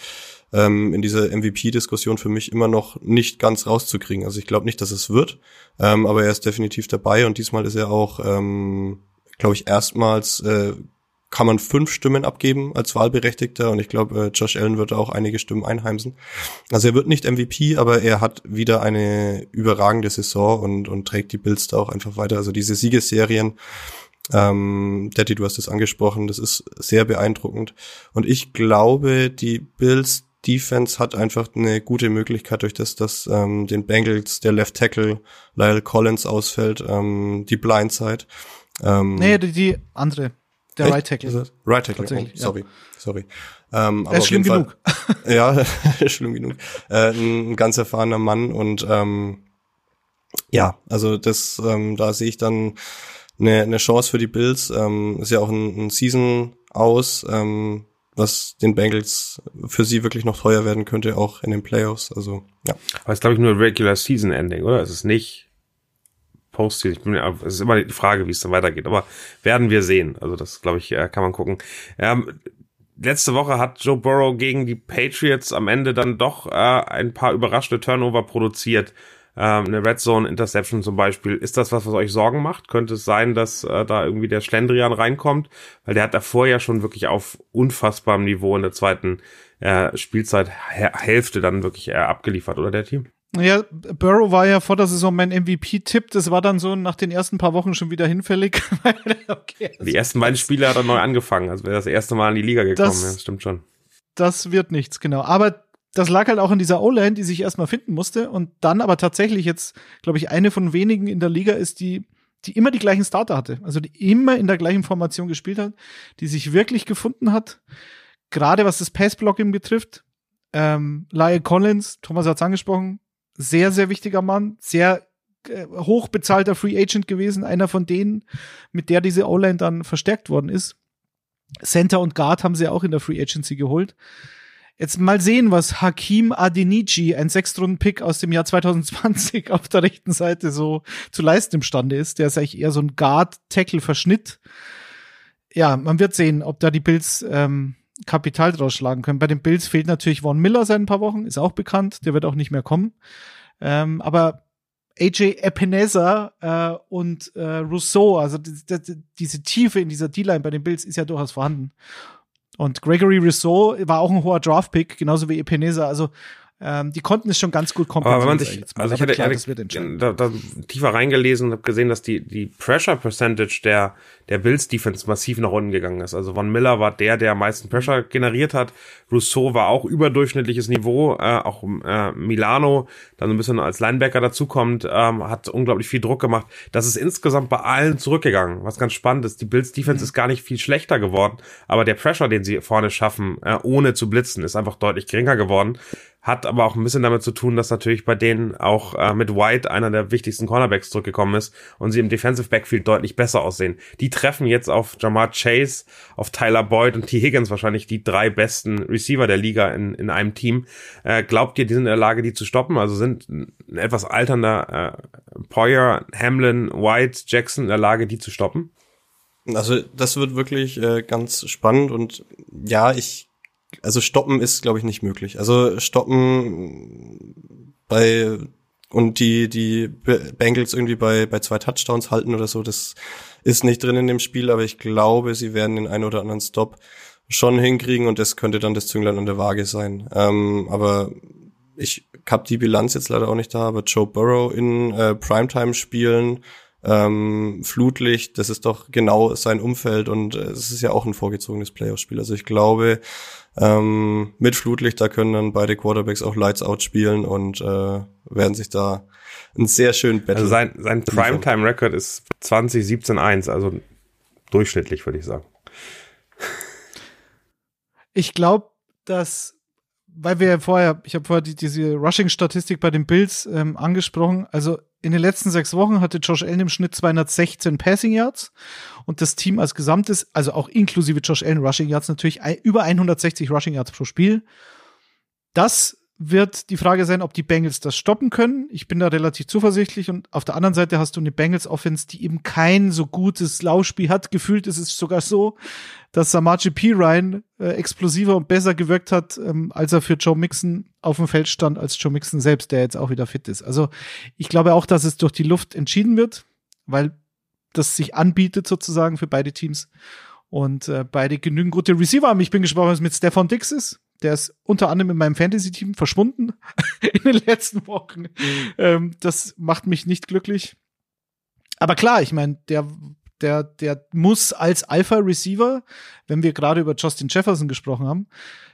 E: ähm, in dieser MVP-Diskussion für mich immer noch nicht ganz rauszukriegen. Also ich glaube nicht, dass es wird, ähm, aber er ist definitiv dabei und diesmal ist er auch, ähm, glaube ich, erstmals äh, kann man fünf Stimmen abgeben als Wahlberechtigter und ich glaube, äh, Josh Allen wird auch einige Stimmen einheimsen. Also er wird nicht MVP, aber er hat wieder eine überragende Saison und, und trägt die Bills da auch einfach weiter. Also diese Siegesserien, ähm, Daddy, du hast es angesprochen, das ist sehr beeindruckend. Und ich glaube, die Bills Defense hat einfach eine gute Möglichkeit durch das, dass ähm, den Bengals der Left Tackle Lyle Collins ausfällt, ähm, die Blindside.
F: Ähm, nee, die, die andere, der echt? Right Tackle.
E: Right Tackle, oh, sorry, ja. sorry.
F: Ähm, aber [LAUGHS] [LAUGHS] ist schlimm genug.
E: ja, schlimm genug. Äh, ein ganz erfahrener Mann und ähm, ja, also das, ähm, da sehe ich dann eine, eine Chance für die Bills. Ähm, ist ja auch ein, ein Season aus, ähm, was den Bengals für sie wirklich noch teuer werden könnte, auch in den Playoffs. Also ja.
D: Aber es ist glaube ich nur Regular Season Ending, oder? Es ist nicht Postseason. Es ist immer die Frage, wie es dann weitergeht. Aber werden wir sehen. Also das glaube ich äh, kann man gucken. Ähm, letzte Woche hat Joe Burrow gegen die Patriots am Ende dann doch äh, ein paar überraschende Turnover produziert ähm, eine Red Zone Interception zum Beispiel. Ist das was, was euch Sorgen macht? Könnte es sein, dass äh, da irgendwie der Schlendrian reinkommt? Weil der hat davor ja schon wirklich auf unfassbarem Niveau in der zweiten äh, Spielzeit Hälfte dann wirklich äh, abgeliefert, oder der Team?
F: Ja, Burrow war ja vor der Saison mein MVP-Tipp. Das war dann so nach den ersten paar Wochen schon wieder hinfällig. [LAUGHS]
D: okay, die ersten beiden Spiele hat er neu angefangen. Also wäre das erste Mal in die Liga gekommen. Das, ja, das stimmt schon.
F: Das wird nichts, genau. Aber das lag halt auch in dieser O-Line, die sich erstmal finden musste und dann aber tatsächlich jetzt, glaube ich, eine von wenigen in der Liga ist, die, die immer die gleichen Starter hatte. Also die immer in der gleichen Formation gespielt hat, die sich wirklich gefunden hat. Gerade was das Passblocking betrifft. Ähm, Lyle Collins, Thomas hat es angesprochen, sehr, sehr wichtiger Mann, sehr äh, hochbezahlter Free Agent gewesen, einer von denen, mit der diese O-Line dann verstärkt worden ist. Center und Guard haben sie auch in der Free Agency geholt. Jetzt mal sehen, was Hakim Adenici, ein Sechstrunden-Pick aus dem Jahr 2020 [LAUGHS] auf der rechten Seite so zu leisten imstande ist. Der ist eigentlich eher so ein Guard-Tackle-Verschnitt. Ja, man wird sehen, ob da die Bills ähm, Kapital draus schlagen können. Bei den Bills fehlt natürlich Von Miller seit ein paar Wochen, ist auch bekannt, der wird auch nicht mehr kommen. Ähm, aber AJ Epineza äh, und äh, Rousseau, also die, die, diese Tiefe in dieser D-Line bei den Bills ist ja durchaus vorhanden. Und Gregory Rousseau war auch ein hoher Draft-Pick, genauso wie Epenesa. Also ähm, die konnten es schon ganz gut kompensieren.
D: Aber wenn man sich, also ich hatte klar, ehrlich, da, da tiefer reingelesen und habe gesehen, dass die die Pressure Percentage der der Bills Defense massiv nach unten gegangen ist. Also Von Miller war der, der am meisten Pressure generiert hat. Rousseau war auch überdurchschnittliches Niveau. Äh, auch äh, Milano, dann ein bisschen als Linebacker dazukommt, ähm, hat unglaublich viel Druck gemacht. Das ist insgesamt bei allen zurückgegangen. Was ganz spannend ist, die Bills Defense mhm. ist gar nicht viel schlechter geworden, aber der Pressure, den sie vorne schaffen, äh, ohne zu blitzen, ist einfach deutlich geringer geworden. Hat aber auch ein bisschen damit zu tun, dass natürlich bei denen auch äh, mit White einer der wichtigsten Cornerbacks zurückgekommen ist und sie im Defensive Backfield deutlich besser aussehen. Die treffen jetzt auf Jamar Chase, auf Tyler Boyd und T. Higgins wahrscheinlich die drei besten Receiver der Liga in, in einem Team. Äh, glaubt ihr, die sind in der Lage, die zu stoppen? Also sind ein etwas alternder äh, Poyer, Hamlin, White, Jackson in der Lage, die zu stoppen?
E: Also das wird wirklich äh, ganz spannend und ja, ich also stoppen ist, glaube ich, nicht möglich. Also stoppen bei und die die Bengals irgendwie bei bei zwei Touchdowns halten oder so, das ist nicht drin in dem Spiel, aber ich glaube, sie werden den einen oder anderen Stop schon hinkriegen und das könnte dann das Zünglein an der Waage sein. Ähm, aber ich habe die Bilanz jetzt leider auch nicht da, aber Joe Burrow in äh, Primetime spielen ähm, Flutlicht, das ist doch genau sein Umfeld und äh, es ist ja auch ein vorgezogenes Playoff-Spiel. Also ich glaube, ähm, mit Flutlicht, da können dann beide Quarterbacks auch Lights Out spielen und äh, werden sich da einen sehr schönen
D: Battle. Also sein, sein Primetime-Record ist 20-17-1, also durchschnittlich, würde ich sagen.
F: Ich glaube, dass weil wir ja vorher, ich habe vorher die, diese Rushing-Statistik bei den Bills ähm, angesprochen. Also in den letzten sechs Wochen hatte Josh Allen im Schnitt 216 Passing Yards und das Team als Gesamtes, also auch inklusive Josh Allen Rushing Yards natürlich über 160 Rushing Yards pro Spiel. Das wird die Frage sein, ob die Bengals das stoppen können. Ich bin da relativ zuversichtlich und auf der anderen Seite hast du eine Bengals Offense, die eben kein so gutes Laufspiel hat. Gefühlt ist es sogar so, dass Samaji P. Ryan äh, explosiver und besser gewirkt hat, ähm, als er für Joe Mixon auf dem Feld stand, als Joe Mixon selbst, der jetzt auch wieder fit ist. Also ich glaube auch, dass es durch die Luft entschieden wird, weil das sich anbietet sozusagen für beide Teams und äh, beide genügend gute Receiver haben. Ich bin gespannt, was mit Stefan Dix ist der ist unter anderem in meinem Fantasy-Team verschwunden [LAUGHS] in den letzten Wochen. Mhm. Ähm, das macht mich nicht glücklich. Aber klar, ich meine, der, der, der muss als Alpha-Receiver, wenn wir gerade über Justin Jefferson gesprochen haben,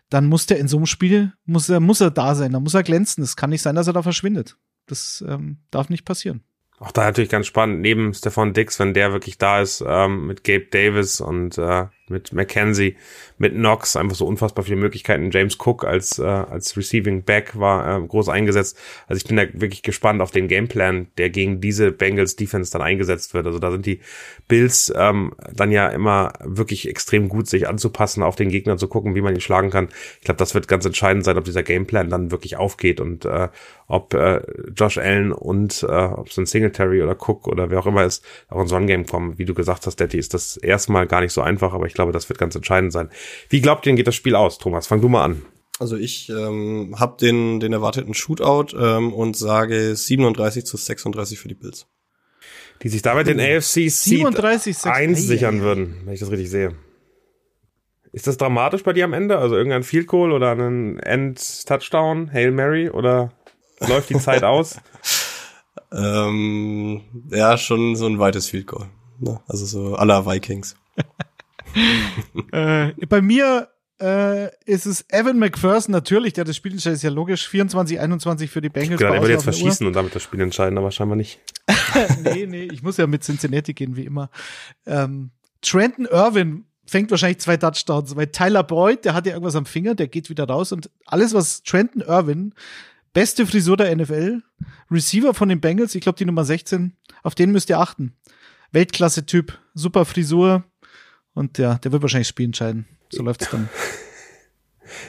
F: dann muss der in so einem Spiel, muss er, muss er da sein, da muss er glänzen. Es kann nicht sein, dass er da verschwindet. Das ähm, darf nicht passieren.
D: Auch da natürlich ganz spannend, neben Stefan Dix, wenn der wirklich da ist, ähm, mit Gabe Davis und äh, mit McKenzie, mit Knox, einfach so unfassbar viele Möglichkeiten. James Cook als, äh, als Receiving Back war äh, groß eingesetzt. Also ich bin da wirklich gespannt auf den Gameplan, der gegen diese Bengals Defense dann eingesetzt wird. Also da sind die Bills ähm, dann ja immer wirklich extrem gut, sich anzupassen, auf den Gegner zu gucken, wie man ihn schlagen kann. Ich glaube, das wird ganz entscheidend sein, ob dieser Gameplan dann wirklich aufgeht und äh, ob äh, Josh Allen und äh, ob es ein Singletary oder Cook oder wer auch immer ist, auch ins One-Game kommen. Wie du gesagt hast, Daddy, ist das erstmal gar nicht so einfach, aber ich glaube, das wird ganz entscheidend sein. Wie glaubt ihr, geht das Spiel aus, Thomas? Fang du mal an.
E: Also ich ähm, habe den, den erwarteten Shootout ähm, und sage 37 zu 36 für die Bills.
D: Die sich damit den AFC Seed
F: 37,
D: 1 sichern würden, wenn ich das richtig sehe. Ist das dramatisch bei dir am Ende? Also irgendein Field Goal oder ein End-Touchdown, Hail Mary oder läuft die Zeit aus? [LAUGHS]
E: Ähm, ja, schon so ein weites Field Goal. Ne? Also so aller Vikings. [LAUGHS] [LAUGHS]
F: äh, bei mir äh, ist es Evan McPherson natürlich, der das Spiel entscheidet, ist ja logisch. 24, 21 für die Bengals.
D: Genau, er würde jetzt verschießen und damit das Spiel entscheiden, aber scheinbar nicht. [LAUGHS]
F: nee, nee, ich muss ja mit Cincinnati gehen, wie immer. Ähm, Trenton Irwin fängt wahrscheinlich zwei Touchdowns, weil Tyler Boyd, der hat ja irgendwas am Finger, der geht wieder raus und alles, was Trenton Irwin, beste Frisur der NFL, Receiver von den Bengals, ich glaube die Nummer 16, auf den müsst ihr achten. Weltklasse-Typ, super Frisur und ja, der wird wahrscheinlich das Spiel entscheiden. So läuft es dann.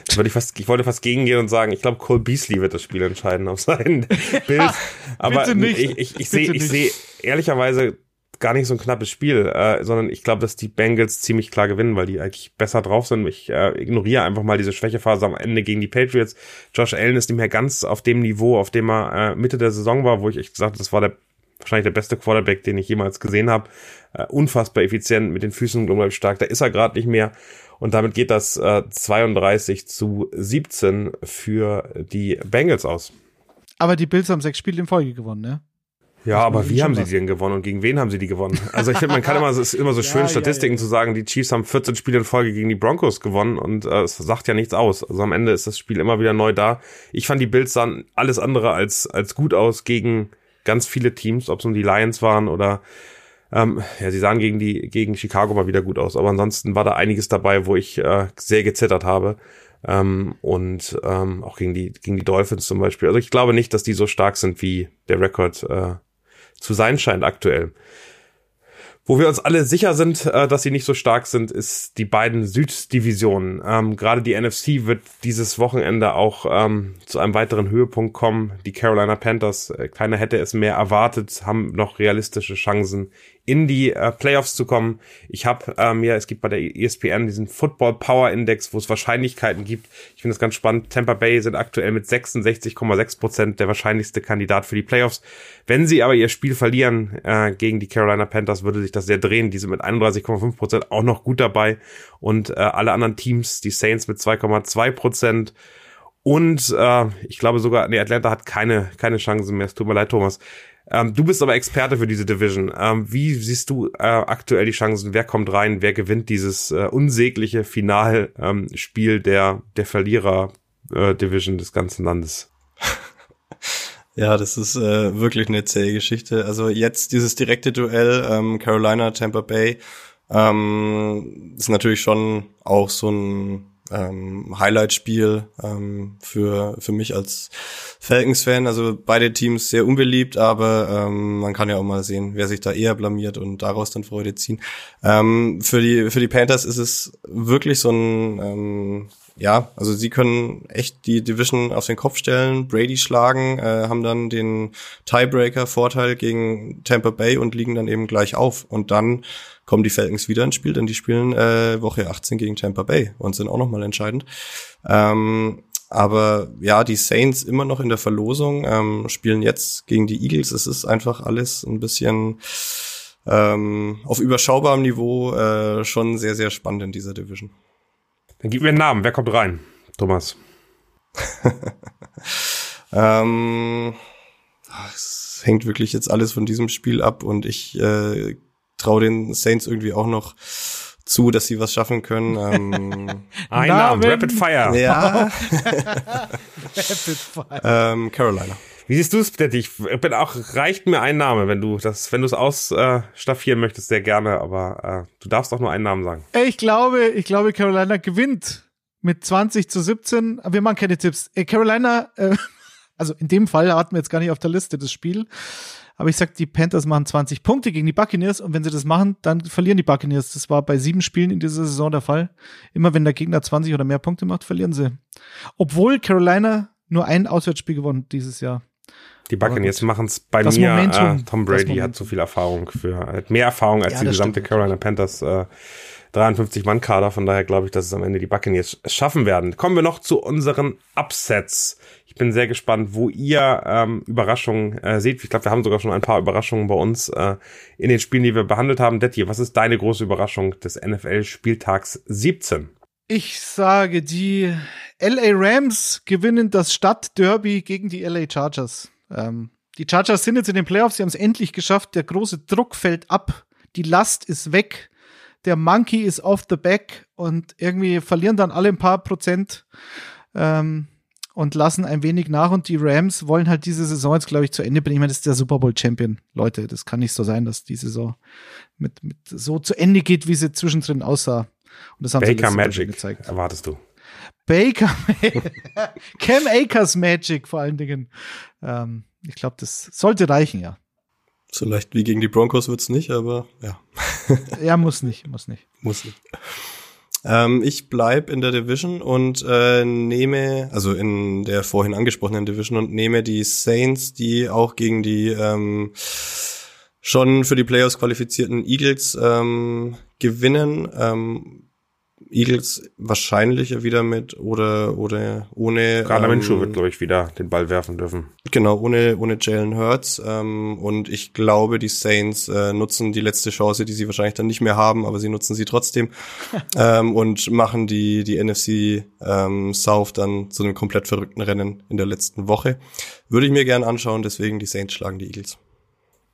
F: [LAUGHS]
D: ich, fast, ich wollte fast gegengehen und sagen, ich glaube, Cole Beasley wird das Spiel entscheiden auf seinen [LAUGHS] Bild. Aber ich, ich, ich sehe seh ehrlicherweise gar nicht so ein knappes Spiel, äh, sondern ich glaube, dass die Bengals ziemlich klar gewinnen, weil die eigentlich besser drauf sind. Ich äh, ignoriere einfach mal diese Schwächephase am Ende gegen die Patriots. Josh Allen ist nicht mehr ganz auf dem Niveau, auf dem er äh, Mitte der Saison war, wo ich echt gesagt habe, das war der wahrscheinlich der beste Quarterback, den ich jemals gesehen habe. Äh, unfassbar effizient, mit den Füßen unglaublich stark. Da ist er gerade nicht mehr. Und damit geht das äh, 32 zu 17 für die Bengals aus.
F: Aber die Bills haben sechs Spiele in Folge gewonnen, ne?
D: Ja, aber wie haben sie die denn gewonnen und gegen wen haben sie die gewonnen? Also ich finde, man kann [LAUGHS] immer, es ist immer so schön, ja, Statistiken ja, ja, zu sagen, die Chiefs haben 14 Spiele in Folge gegen die Broncos gewonnen und äh, es sagt ja nichts aus. Also am Ende ist das Spiel immer wieder neu da. Ich fand die Bills sahen alles andere als, als gut aus gegen ganz viele Teams, ob es um die Lions waren oder ähm, ja, sie sahen gegen die gegen Chicago mal wieder gut aus, aber ansonsten war da einiges dabei, wo ich äh, sehr gezittert habe. Ähm, und ähm, auch gegen die gegen die Dolphins zum Beispiel. Also ich glaube nicht, dass die so stark sind, wie der Rekord äh, zu sein scheint aktuell. Wo wir uns alle sicher sind, äh, dass sie nicht so stark sind, ist die beiden Süddivisionen. Ähm, Gerade die NFC wird dieses Wochenende auch ähm, zu einem weiteren Höhepunkt kommen. Die Carolina Panthers, äh, keiner hätte es mehr erwartet, haben noch realistische Chancen, in die äh, Playoffs zu kommen. Ich habe äh, mir, es gibt bei der ESPN diesen Football Power Index, wo es Wahrscheinlichkeiten gibt. Ich finde das ganz spannend. Tampa Bay sind aktuell mit 66,6 Prozent der wahrscheinlichste Kandidat für die Playoffs. Wenn sie aber ihr Spiel verlieren äh, gegen die Carolina Panthers, würde sich das sehr drehen. Die sind mit 31,5 Prozent auch noch gut dabei. Und äh, alle anderen Teams, die Saints mit 2,2 Prozent. Und äh, ich glaube sogar, nee, Atlanta hat keine, keine Chancen mehr. Es tut mir leid, Thomas. Ähm, du bist aber Experte für diese Division. Ähm, wie siehst du äh, aktuell die Chancen? Wer kommt rein? Wer gewinnt dieses äh, unsägliche Finalspiel ähm, der, der Verlierer-Division äh, des ganzen Landes? [LAUGHS]
E: Ja, das ist äh, wirklich eine zähe Geschichte. Also jetzt dieses direkte Duell ähm, Carolina Tampa Bay ähm, ist natürlich schon auch so ein ähm, Highlight-Spiel ähm, für, für mich als Falcons-Fan. Also beide Teams sehr unbeliebt, aber ähm, man kann ja auch mal sehen, wer sich da eher blamiert und daraus dann Freude ziehen. Ähm, für, die, für die Panthers ist es wirklich so ein ähm, ja, also sie können echt die Division auf den Kopf stellen, Brady schlagen, äh, haben dann den Tiebreaker-Vorteil gegen Tampa Bay und liegen dann eben gleich auf. Und dann kommen die Falcons wieder ins Spiel, denn die spielen äh, Woche 18 gegen Tampa Bay und sind auch nochmal entscheidend. Ähm, aber ja, die Saints immer noch in der Verlosung, ähm, spielen jetzt gegen die Eagles. Es ist einfach alles ein bisschen ähm, auf überschaubarem Niveau äh, schon sehr, sehr spannend in dieser Division.
D: Dann gib mir einen Namen. Wer kommt rein? Thomas. [LAUGHS]
E: ähm, es hängt wirklich jetzt alles von diesem Spiel ab und ich äh, traue den Saints irgendwie auch noch zu, dass sie was schaffen können. [LAUGHS] Ähm,
D: Ein Name, Rapid Fire.
E: ja, [LAUGHS] [LAUGHS]
F: Rapid Fire.
E: ähm, Carolina.
D: Wie siehst du es, Daddy? Ich bin auch, reicht mir ein Name, wenn du das, wenn du es ausstaffieren möchtest, sehr gerne, aber äh, du darfst doch nur einen Namen sagen.
F: Ich glaube, ich glaube, Carolina gewinnt mit 20 zu 17. Aber wir machen keine Tipps. Äh, Carolina, äh, also in dem Fall hatten wir jetzt gar nicht auf der Liste das Spiel. Aber ich sag, die Panthers machen 20 Punkte gegen die Buccaneers und wenn sie das machen, dann verlieren die Buccaneers. Das war bei sieben Spielen in dieser Saison der Fall. Immer wenn der Gegner 20 oder mehr Punkte macht, verlieren sie. Obwohl Carolina nur ein Auswärtsspiel gewonnen dieses Jahr.
D: Die Buccaneers machen es bei
F: Das
D: mir.
F: Momentum.
D: Äh, Tom Brady hat so viel Erfahrung für, hat mehr Erfahrung als
F: Ja,
D: die gesamte
F: stimmt.
D: Carolina Panthers. Äh, 53-Mann-Kader, von daher glaube ich, dass es am Ende die Buccaneers schaffen werden. Kommen wir noch zu unseren Upsets. Ich bin sehr gespannt, wo ihr ähm, Überraschungen äh, seht. Ich glaube, wir haben sogar schon ein paar Überraschungen bei uns äh, in den Spielen, die wir behandelt haben. Detti, was ist deine große Überraschung des NFL-Spieltags 17?
F: Ich sage, die LA Rams gewinnen das Stadtderby gegen die LA Chargers. Ähm, die Chargers sind jetzt in den Playoffs, sie haben es endlich geschafft. Der große Druck fällt ab, die Last ist weg, der Monkey ist off the back und irgendwie verlieren dann alle ein paar Prozent ähm, und lassen ein wenig nach. Und die Rams wollen halt diese Saison jetzt, glaube ich, zu Ende bringen. Ich meine, das ist der Super Bowl Champion, Leute. Das kann nicht so sein, dass die Saison mit, mit so zu Ende geht, wie sie zwischendrin aussah. Und das haben sie
D: Baker
F: schon
D: Magic
F: gezeigt.
D: erwartest du.
F: Baker, [LAUGHS] Cam Akers Magic vor allen Dingen. Ähm, ich glaube, das sollte reichen, ja.
E: So leicht wie gegen die Broncos wird's nicht, aber ja,
F: Er muss nicht, muss nicht.
E: muss nicht. Ähm, ich bleib in der Division und äh, nehme, also in der vorhin angesprochenen Division und nehme die Saints, die auch gegen die ähm, schon für die Playoffs qualifizierten Eagles ähm, gewinnen. Ähm, Eagles wahrscheinlich wieder mit oder oder ohne
D: Gerade
E: ähm,
D: Minshew wird, glaube ich, wieder den Ball werfen dürfen.
E: Genau, ohne, ohne Jalen Hurts. Ähm, und ich glaube, die Saints äh, nutzen die letzte Chance, die sie wahrscheinlich dann nicht mehr haben, aber sie nutzen sie trotzdem [LAUGHS] ähm, und machen die, die NFC ähm, South dann zu einem komplett verrückten Rennen in der letzten Woche. Würde ich mir gern anschauen, deswegen die Saints schlagen die Eagles.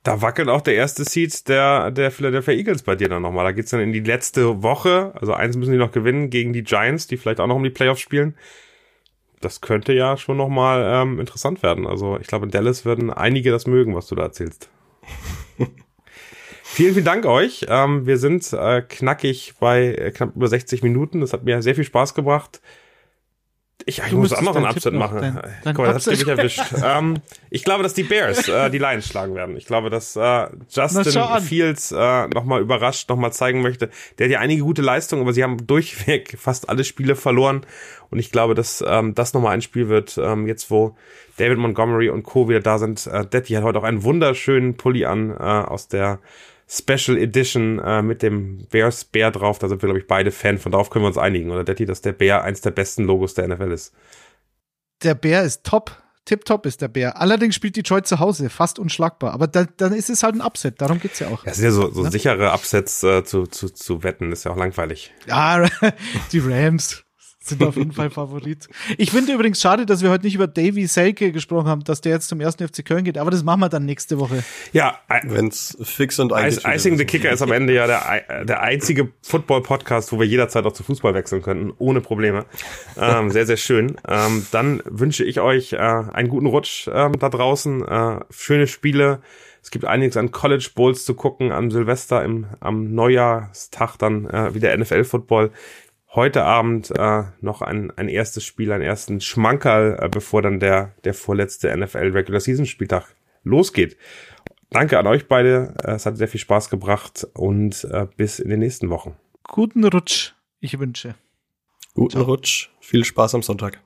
D: Da wackelt auch der erste Seed der, der Philadelphia Eagles bei dir dann nochmal. Da geht's dann in die letzte Woche. Also eins müssen die noch gewinnen gegen die Giants, die vielleicht auch noch um die Playoffs spielen. Das könnte ja schon nochmal ähm, interessant werden. Also ich glaube, in Dallas würden einige das mögen, was du da erzählst. [LAUGHS] vielen, vielen Dank euch. Ähm, wir sind äh, knackig bei äh, knapp über 60 Minuten. Das hat mir sehr viel Spaß gebracht. Ich, ich muss auch noch einen Upset machen.
F: dein- dein
D: Guck mal, das hat mich erwischt. [LAUGHS] ähm, ich glaube, dass die Bears äh, die Lions schlagen werden. Ich glaube, dass äh, Justin
F: an.
D: Fields äh, nochmal überrascht, nochmal zeigen möchte. Der hat ja einige gute Leistungen, aber sie haben durchweg fast alle Spiele verloren. Und ich glaube, dass ähm, das nochmal ein Spiel wird, ähm, jetzt wo David Montgomery und Co. wieder da sind. Äh, Detti hat heute auch einen wunderschönen Pulli an äh, aus der Special Edition äh, mit dem Bears Bär drauf. Da sind wir, glaube ich, beide Fan. Von darauf können wir uns einigen, oder Detti, dass der Bär eins der besten Logos der NFL ist.
F: Der Bär ist top. Tipptopp ist der Bär. Allerdings spielt Detroit zu Hause, fast unschlagbar. Aber da, dann ist es halt ein Upset, darum geht's ja auch.
D: Ja, es sind ja so, so
F: Ne?
D: sichere Upsets äh, zu, zu, zu wetten, ist ja auch langweilig.
F: Ja, [LAUGHS] die Rams sind auf jeden Fall Favorit. Ich finde übrigens schade, dass wir heute nicht über Davy Selke gesprochen haben, dass der jetzt zum ersten FC Köln geht, aber das machen wir dann nächste Woche.
D: Ja, I-
E: Wenn's fix und eingetütet
D: Icing the. Kicker ist am Ende ja der, der einzige Football-Podcast, wo wir jederzeit auch zu Fußball wechseln könnten, ohne Probleme. Ähm, sehr, sehr schön. Ähm, dann wünsche ich euch äh, einen guten Rutsch ähm, da draußen, äh, schöne Spiele. Es gibt einiges an College Bowls zu gucken, am Silvester, im, am Neujahrstag dann äh, wieder NFL-Football. Heute Abend äh, noch ein, ein erstes Spiel, einen ersten Schmankerl, äh, bevor dann der, der vorletzte NFL Regular Season Spieltag losgeht. Danke an euch beide. Äh, Es hat sehr viel Spaß gebracht und äh, bis in den nächsten Wochen.
F: Guten Rutsch, ich wünsche.
E: Guten Rutsch, viel Spaß am Sonntag.